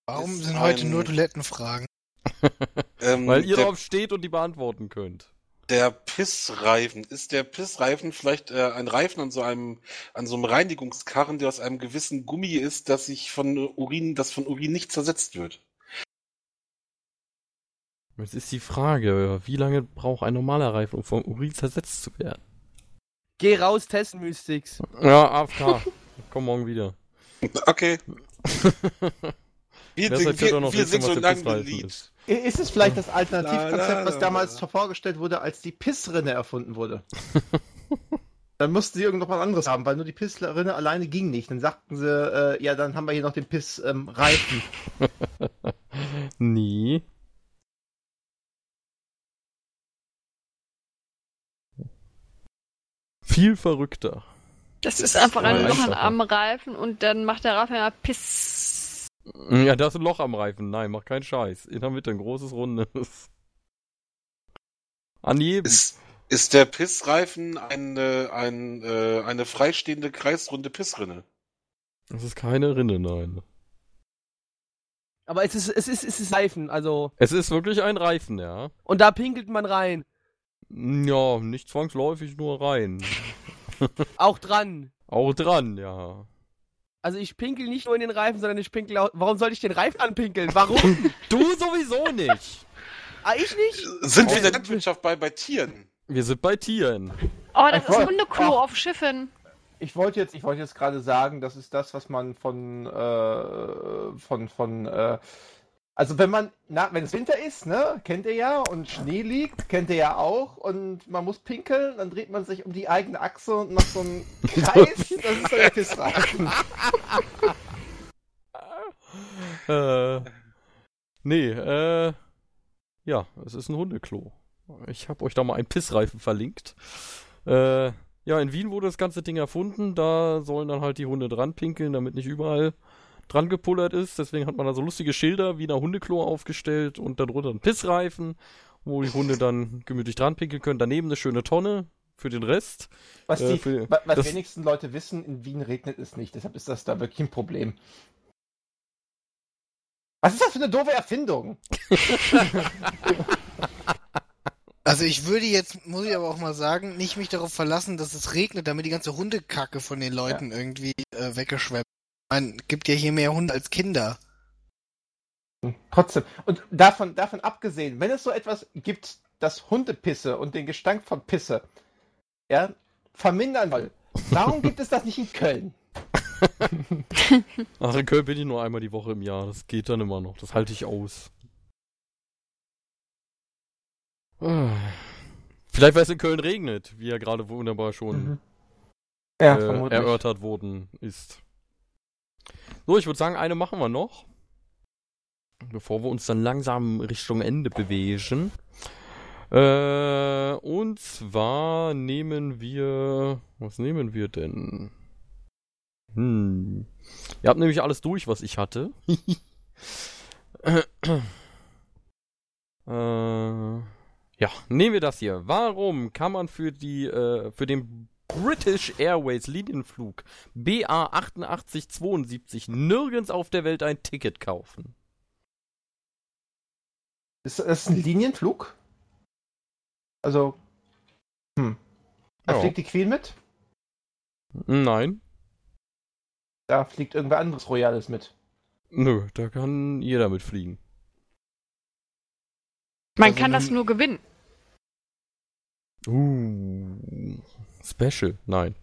E: Warum sind heute
B: ein-
E: nur Toilettenfragen?
B: Ähm,
A: Weil ihr
B: der,
A: drauf steht und die beantworten könnt.
B: der Pissreifen, ist der Pissreifen vielleicht äh, ein Reifen an so einem, an so einem Reinigungskarren, der aus einem gewissen Gummi ist, dass sich von Urin, das von Urin nicht zersetzt wird?
A: Jetzt ist die Frage, wie lange braucht ein normaler Reifen, um vom Urin zersetzt zu werden?
C: Geh raus, testen Mystics.
A: Ja, AFK. Komm morgen wieder.
B: Okay. Wir,
A: doch
B: wir,
A: noch
B: wir
A: was
B: so
A: der
B: lang
A: Pissreifen
B: beliebt.
A: ist?
F: Ist es vielleicht das Alternativkonzept, was damals vorgestellt wurde, als die Pissrinne erfunden wurde? dann mussten sie irgendwas anderes haben, weil nur die Pissrinne alleine ging nicht. Dann sagten sie, äh, ja, dann haben wir hier noch den Pissreifen. Ähm, Reifen.
A: Nee. Viel verrückter.
D: Das ist einfach ein Loch am Reifen und dann macht der Reifen ja Piss.
A: Ja, da ist ein Loch am Reifen. Nein, mach keinen Scheiß. In der Mitte ein großes, rundes. An jedem.
B: Ist, ist der Pissreifen eine, ein, äh, eine freistehende kreisrunde Pissrinne?
A: Das ist keine Rinne, nein.
C: Aber es ist, es ist, es ist Reifen, also.
A: Es ist wirklich ein Reifen, ja.
C: Und da pinkelt man rein.
A: Ja, nicht zwangsläufig nur rein.
C: Auch dran.
A: Auch dran, ja.
C: Also ich pinkel nicht nur in den Reifen, sondern ich pinkel auch. Warum soll ich den Reifen anpinkeln? Warum?
A: Du sowieso nicht.
C: ah, ich nicht?
B: Sind wir in der Landwirtschaft bei, bei Tieren?
A: Wir sind bei Tieren.
D: Oh, das
F: Ich
D: ist Hundeklo
F: Ach.
D: auf Schiffen.
F: Ich wollte jetzt, ich wollte jetzt gerade sagen, das ist das, was man von, äh, von, von, äh, also wenn man, na, wenn es Winter ist, ne, kennt ihr ja, und Schnee liegt, kennt ihr ja auch, und man muss pinkeln, dann dreht man sich um die eigene Achse und macht so einen Kreis, das ist dann der Pissreifen.
A: Äh, Nee, äh. Ja, es ist ein Hundeklo. Ich habe euch da mal einen Pissreifen verlinkt. Äh, ja, in Wien wurde das ganze Ding erfunden. Da sollen dann halt die Hunde dran pinkeln, damit nicht überall dran gepullert ist. Deswegen hat man da so lustige Schilder wie ein Hundeklo aufgestellt und darunter ein Pissreifen, wo die Hunde dann gemütlich dran pinkeln können. Daneben eine schöne Tonne für den Rest.
F: Was,
A: Äh,
F: die,
A: für-
F: wa- was
A: das-
F: wenigsten Leute wissen, in Wien regnet es nicht. Deshalb ist das da wirklich ein Problem. Was ist das für eine doofe Erfindung?
E: Also ich würde jetzt, muss ich aber auch mal sagen, nicht mich darauf verlassen, dass es regnet, damit die ganze Hundekacke von den Leuten irgendwie äh, weggeschwemmt. Man gibt ja hier mehr Hunde als Kinder.
F: Trotzdem. Und davon, davon abgesehen, wenn es so etwas gibt, das Hundepisse und den Gestank von Pisse ja, vermindern will, warum gibt es das nicht in Köln?
A: Ach, in Köln bin ich nur einmal die Woche im Jahr. Das geht dann immer noch. Das halte ich aus. Vielleicht, weil es in Köln regnet, wie ja gerade wunderbar schon
F: Mhm. Ja,
A: äh, erörtert worden ist. So, ich würde sagen, eine machen wir noch. Bevor wir uns dann langsam Richtung Ende bewegen. Äh, und zwar nehmen wir. Was nehmen wir denn? Hm. Ihr habt nämlich alles durch, was ich hatte. äh, ja, nehmen wir das hier. Warum kann man für die, äh, für den British Airways Linienflug BA 8872 nirgends auf der Welt ein Ticket kaufen?
F: Ist das ein Linienflug? Also. Hm. Da
A: Ja.
F: fliegt die Queen mit?
A: Nein.
F: Da fliegt irgendwer anderes Royales mit.
A: Nö, da kann jeder mitfliegen.
D: Man
E: Also
D: kann das nur gewinnen.
A: Uh. Special. Nein.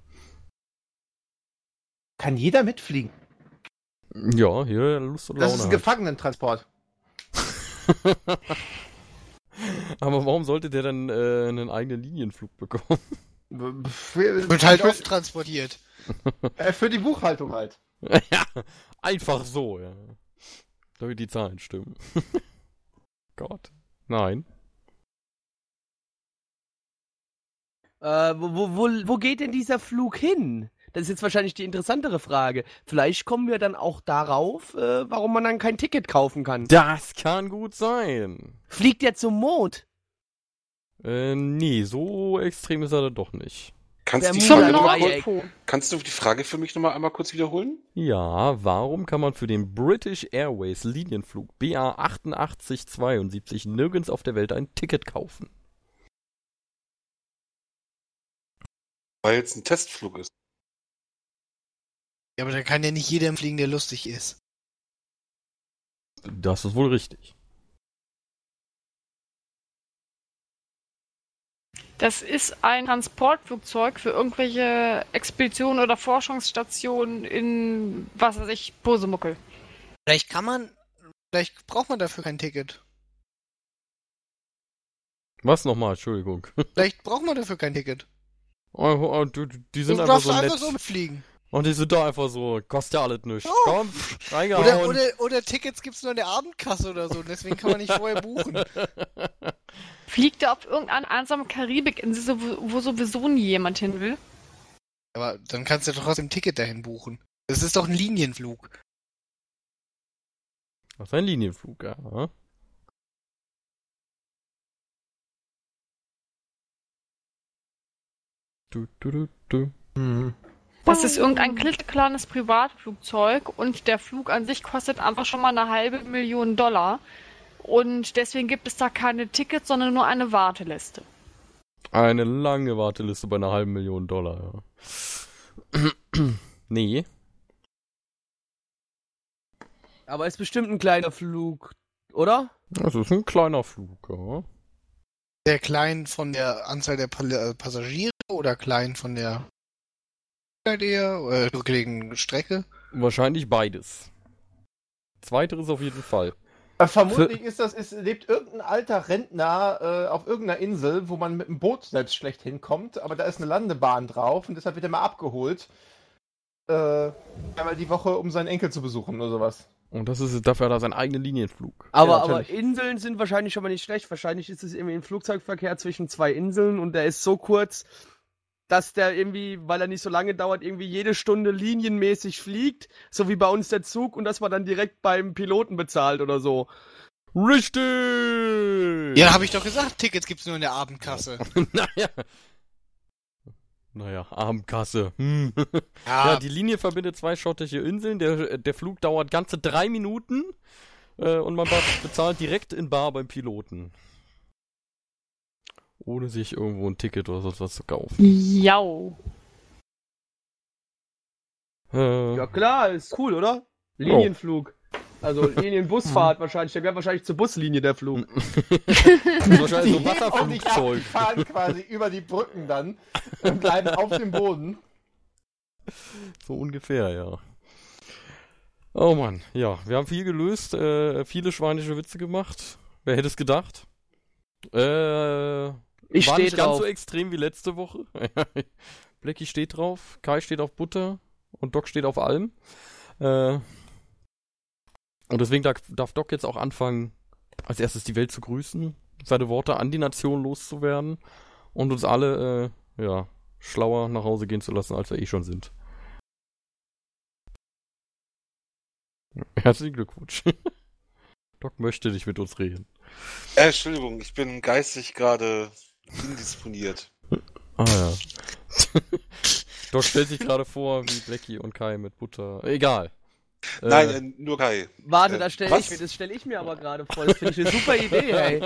F: Kann jeder mitfliegen?
A: Ja, hier Lust und
F: Das
A: Laune.
F: ist ein
A: hat.
F: Gefangenentransport.
A: Aber warum sollte der dann äh, einen eigenen Linienflug bekommen?
F: Für,
E: Wird halt
F: für,
E: oft transportiert.
F: äh, für die Buchhaltung halt.
A: ja, einfach so, ja. Damit die Zahlen stimmen. Gott. Nein.
C: Äh, wo, wo, wo, geht denn dieser Flug hin? Das ist jetzt wahrscheinlich die interessantere Frage. Vielleicht kommen wir dann auch darauf, äh, warum man dann kein Ticket kaufen kann.
A: Das kann gut sein.
C: Fliegt der zum Mond?
A: Äh, nee, so extrem ist er dann doch nicht.
B: Kannst, die Frage noch mal kurz, kannst du die Frage für mich nochmal einmal kurz wiederholen?
A: Ja, warum kann man für den British Airways Linienflug BA 8872 nirgends auf der Welt ein Ticket kaufen?
B: Weil es ein Testflug ist.
E: Ja, aber da kann ja nicht jeder fliegen, der lustig ist.
A: Das ist wohl richtig.
D: Das ist ein Transportflugzeug für irgendwelche Expeditionen oder Forschungsstationen in, was weiß ich, Posemuckel.
E: Vielleicht kann man, vielleicht braucht man dafür kein Ticket.
A: Was nochmal? Entschuldigung.
E: Vielleicht braucht man dafür kein Ticket.
A: Oh, oh, du- du- die sind
E: du
A: einfach
E: darfst
A: so
E: einfach
A: nett.
E: so mitfliegen.
A: Und die sind da einfach so, kostet ja alles nichts.
E: Ja.
A: Komm, reingehauen.
E: Oder, oder, oder Tickets gibt's nur in der Abendkasse oder so, deswegen kann man nicht vorher buchen.
D: Fliegt er auf irgendeine einsame Karibikinsel, wo, wo sowieso nie jemand hin will?
E: Aber dann kannst du doch trotzdem ein Ticket dahin buchen. Das ist doch ein Linienflug.
A: Das ist ein Linienflug, ja. Du, du, du, du.
F: Mhm.
D: Das ist irgendein klitzekleines Privatflugzeug und der Flug an sich kostet einfach schon mal eine halbe Million Dollar. Und deswegen gibt es da keine Tickets, sondern nur eine Warteliste.
A: Eine lange Warteliste bei einer halben Million Dollar, ja. nee.
C: Aber ist bestimmt ein kleiner Flug, oder?
A: Das ist ein kleiner Flug, ja.
E: Der klein von der Anzahl der äh, Passagiere oder klein von der äh, zurückgelegenen Strecke?
A: Wahrscheinlich beides. Zweiteres auf jeden Fall.
F: Äh, Vermutlich ist das, ist, lebt irgendein alter Rentner äh, auf irgendeiner Insel, wo man mit dem Boot selbst schlecht hinkommt, aber da ist eine Landebahn drauf und deshalb wird er mal abgeholt. Äh, einmal die Woche, um seinen Enkel zu besuchen oder sowas.
A: Und das ist dafür hat er seinen eigenen Linienflug.
C: Aber,
F: Ja,
C: aber. Inseln sind wahrscheinlich schon mal nicht schlecht. Wahrscheinlich ist es irgendwie ein Flugzeugverkehr zwischen zwei Inseln und der ist so kurz, dass der irgendwie, weil er nicht so lange dauert, irgendwie jede Stunde linienmäßig fliegt, so wie bei uns der Zug und dass man dann direkt beim Piloten bezahlt oder so.
A: Richtig!
E: Ja, da habe ich doch gesagt, Tickets gibt's nur in der Abendkasse.
A: naja. Naja, Abendkasse. Hm. Ja, die Linie verbindet zwei schottische Inseln. Der, der Flug dauert ganze drei Minuten äh, und man be- bezahlt direkt in Bar beim Piloten. Ohne sich irgendwo ein Ticket oder sonst was zu kaufen.
D: Jau.
A: Äh,
C: Ja klar, ist cool, oder? Linienflug. Also Linienbusfahrt wahrscheinlich. Der gehört wahrscheinlich zur Buslinie der Flug.
A: das ist wahrscheinlich so Wasserflugzeug.
F: die fahren quasi über die Brücken dann und bleiben auf dem Boden.
A: So ungefähr, ja. Oh Mann, ja, wir haben viel gelöst, äh, viele schweinische Witze gemacht. Wer hätte es gedacht? Äh,
C: Ich
A: war nicht ganz
C: drauf.
A: so extrem wie letzte Woche. Blackie steht drauf, Kai steht auf Butter und Doc steht auf Alm. Äh, und deswegen darf, darf Doc jetzt auch anfangen, als erstes die Welt zu grüßen, seine Worte an die Nation loszuwerden und uns alle, äh, ja, schlauer nach Hause gehen zu lassen, als wir eh schon sind. Herzlichen Glückwunsch. Doc möchte nicht mit uns reden.
B: Äh, Entschuldigung, ich bin geistig gerade indisponiert.
A: Ah ja. Doc stellt sich gerade vor, wie Blackie und Kai mit Butter. Egal. Äh,
B: Nein, äh, nur Kai.
C: Warte,
B: Äh,
C: das stelle ich mir, das stelle ich mir aber gerade vor. Das finde ich eine super Idee, hey.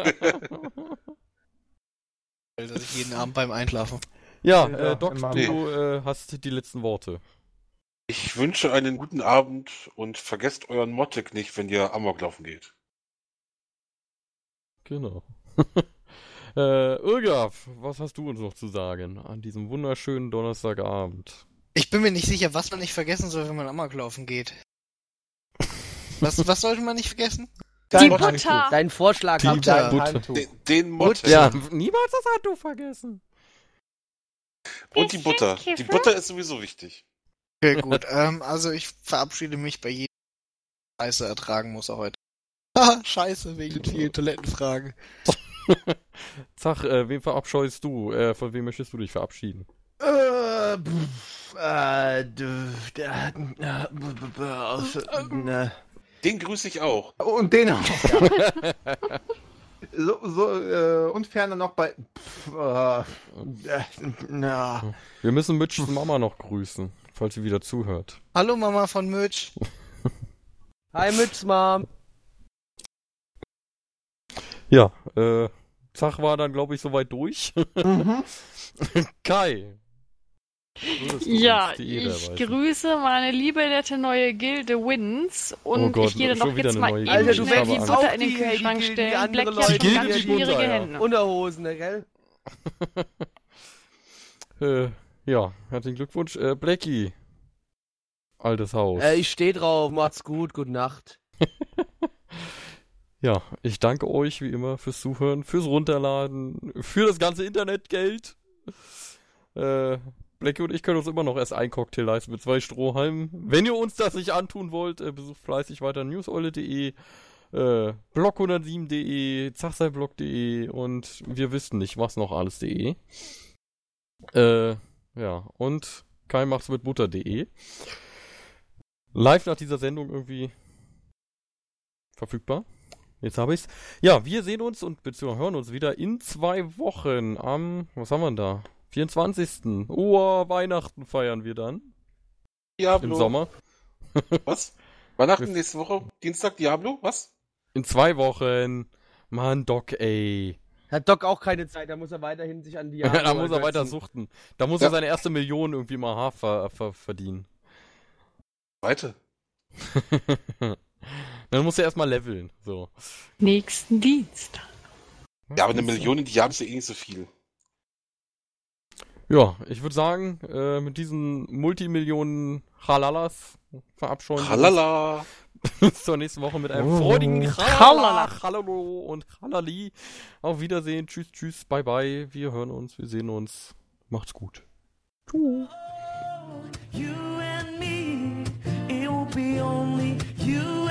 E: Dass ich jeden Abend beim Einschlafen.
A: Ja,
F: Ja,
A: äh, Doc, du äh, hast die letzten Worte.
B: Ich wünsche einen guten Abend und vergesst euren Mottek nicht, wenn ihr Amok laufen geht.
A: Genau. äh, Irgaf, was hast du uns noch zu sagen an diesem wunderschönen Donnerstagabend?
E: Ich bin mir nicht sicher, was man nicht vergessen soll, wenn man Amok laufen geht. Was, was sollte man nicht vergessen?
D: Die
F: Dein
D: Butter.
F: Handtuch.
C: Dein Vorschlag
A: Die Butter.
F: Handtuch.
B: Den, den Mottek.
A: Ja, niemals das Handtuch vergessen.
B: Und die Butter. Die Butter ist sowieso wichtig.
E: Okay, gut. ähm, also ich verabschiede mich bei jedem Scheiße ertragen muss er heute. Scheiße, wegen den vielen Toilettenfragen.
A: Sag, äh, wen verabscheust du? Äh, von wem möchtest du dich verabschieden?
C: Äh, pff, äh,
B: Den grüße ich auch.
F: Und den auch. Ja. so, so äh, und ferner noch bei. Pff, äh, äh, na.
A: Wir müssen Mitchs Mama noch grüßen, falls sie wieder zuhört.
E: Hallo Mama von Mitch.
C: Hi Mützmam.
A: Ja, äh, Zach war dann, glaube ich, soweit durch.
F: Mhm.
A: Kai.
D: Ja,
A: die
D: ich
A: erweisen?
D: grüße meine liebe nette neue Gilde Wins und
A: Oh Gott,
D: ich gehe dann doch
A: wieder
D: jetzt mal eben.
C: Alter, du
D: schnell die Butter in den
C: die-
D: Kühlschrank
C: die- die
D: stellen.
C: andere
D: Black hat
C: Leute,
A: die
D: ganz
A: Gilde, die
D: schwierige
A: Butter, ja.
D: Hände.
C: Unterhosen, ne, gell?
A: Äh, ja, herzlichen Glückwunsch. Äh, Blackie. Altes Haus.
C: Äh, ich steh drauf. Macht's gut. Gute Nacht.
A: Ja, ich danke euch wie immer fürs Zuhören, fürs Runterladen, für das ganze Internetgeld. Äh, Blackie und ich können uns immer noch erst ein Cocktail leisten mit zwei Strohhalmen. Wenn ihr uns das nicht antun wollt, äh, besucht fleißig weiter newseule.de, äh, blog107.de, zachseiblog.de und wir wissen nicht, was noch alles.de. Äh, ja, und Kai macht's mit butter.de. Live nach dieser Sendung irgendwie verfügbar. Jetzt habe ich's. Ja, wir sehen uns und beziehungsweise hören uns wieder in zwei Wochen am, was haben wir denn da? 24. Oh, Weihnachten feiern wir dann.
B: Diablo.
A: Im Sommer.
B: Was? Weihnachten nächste Woche? Dienstag Diablo? Was?
A: In zwei Wochen. Mann, Doc, ey.
C: Hat Doc auch keine Zeit. Da muss er weiterhin sich an die
A: da muss er weiter suchten. Da muss
B: Ja.
A: er seine erste Million irgendwie mal Haar ver ver verdienen.
B: Weite.
A: Dann muss er erstmal leveln. So.
D: Nächsten Dienstag.
B: Ja, aber eine Million in Diablo ist ja eh nicht so viel.
A: Ja, ich würde sagen, äh, mit diesen Multimillionen Halalas verabscheuen
B: Halala.
A: Bis zur nächsten Woche mit einem
F: oh.
A: freudigen Halala, Halalo und Halali. Auf Wiedersehen. Tschüss, tschüss, bye, bye. Wir hören uns, wir sehen uns. Macht's gut. Tschüss. Oh, you and me, it will be only you.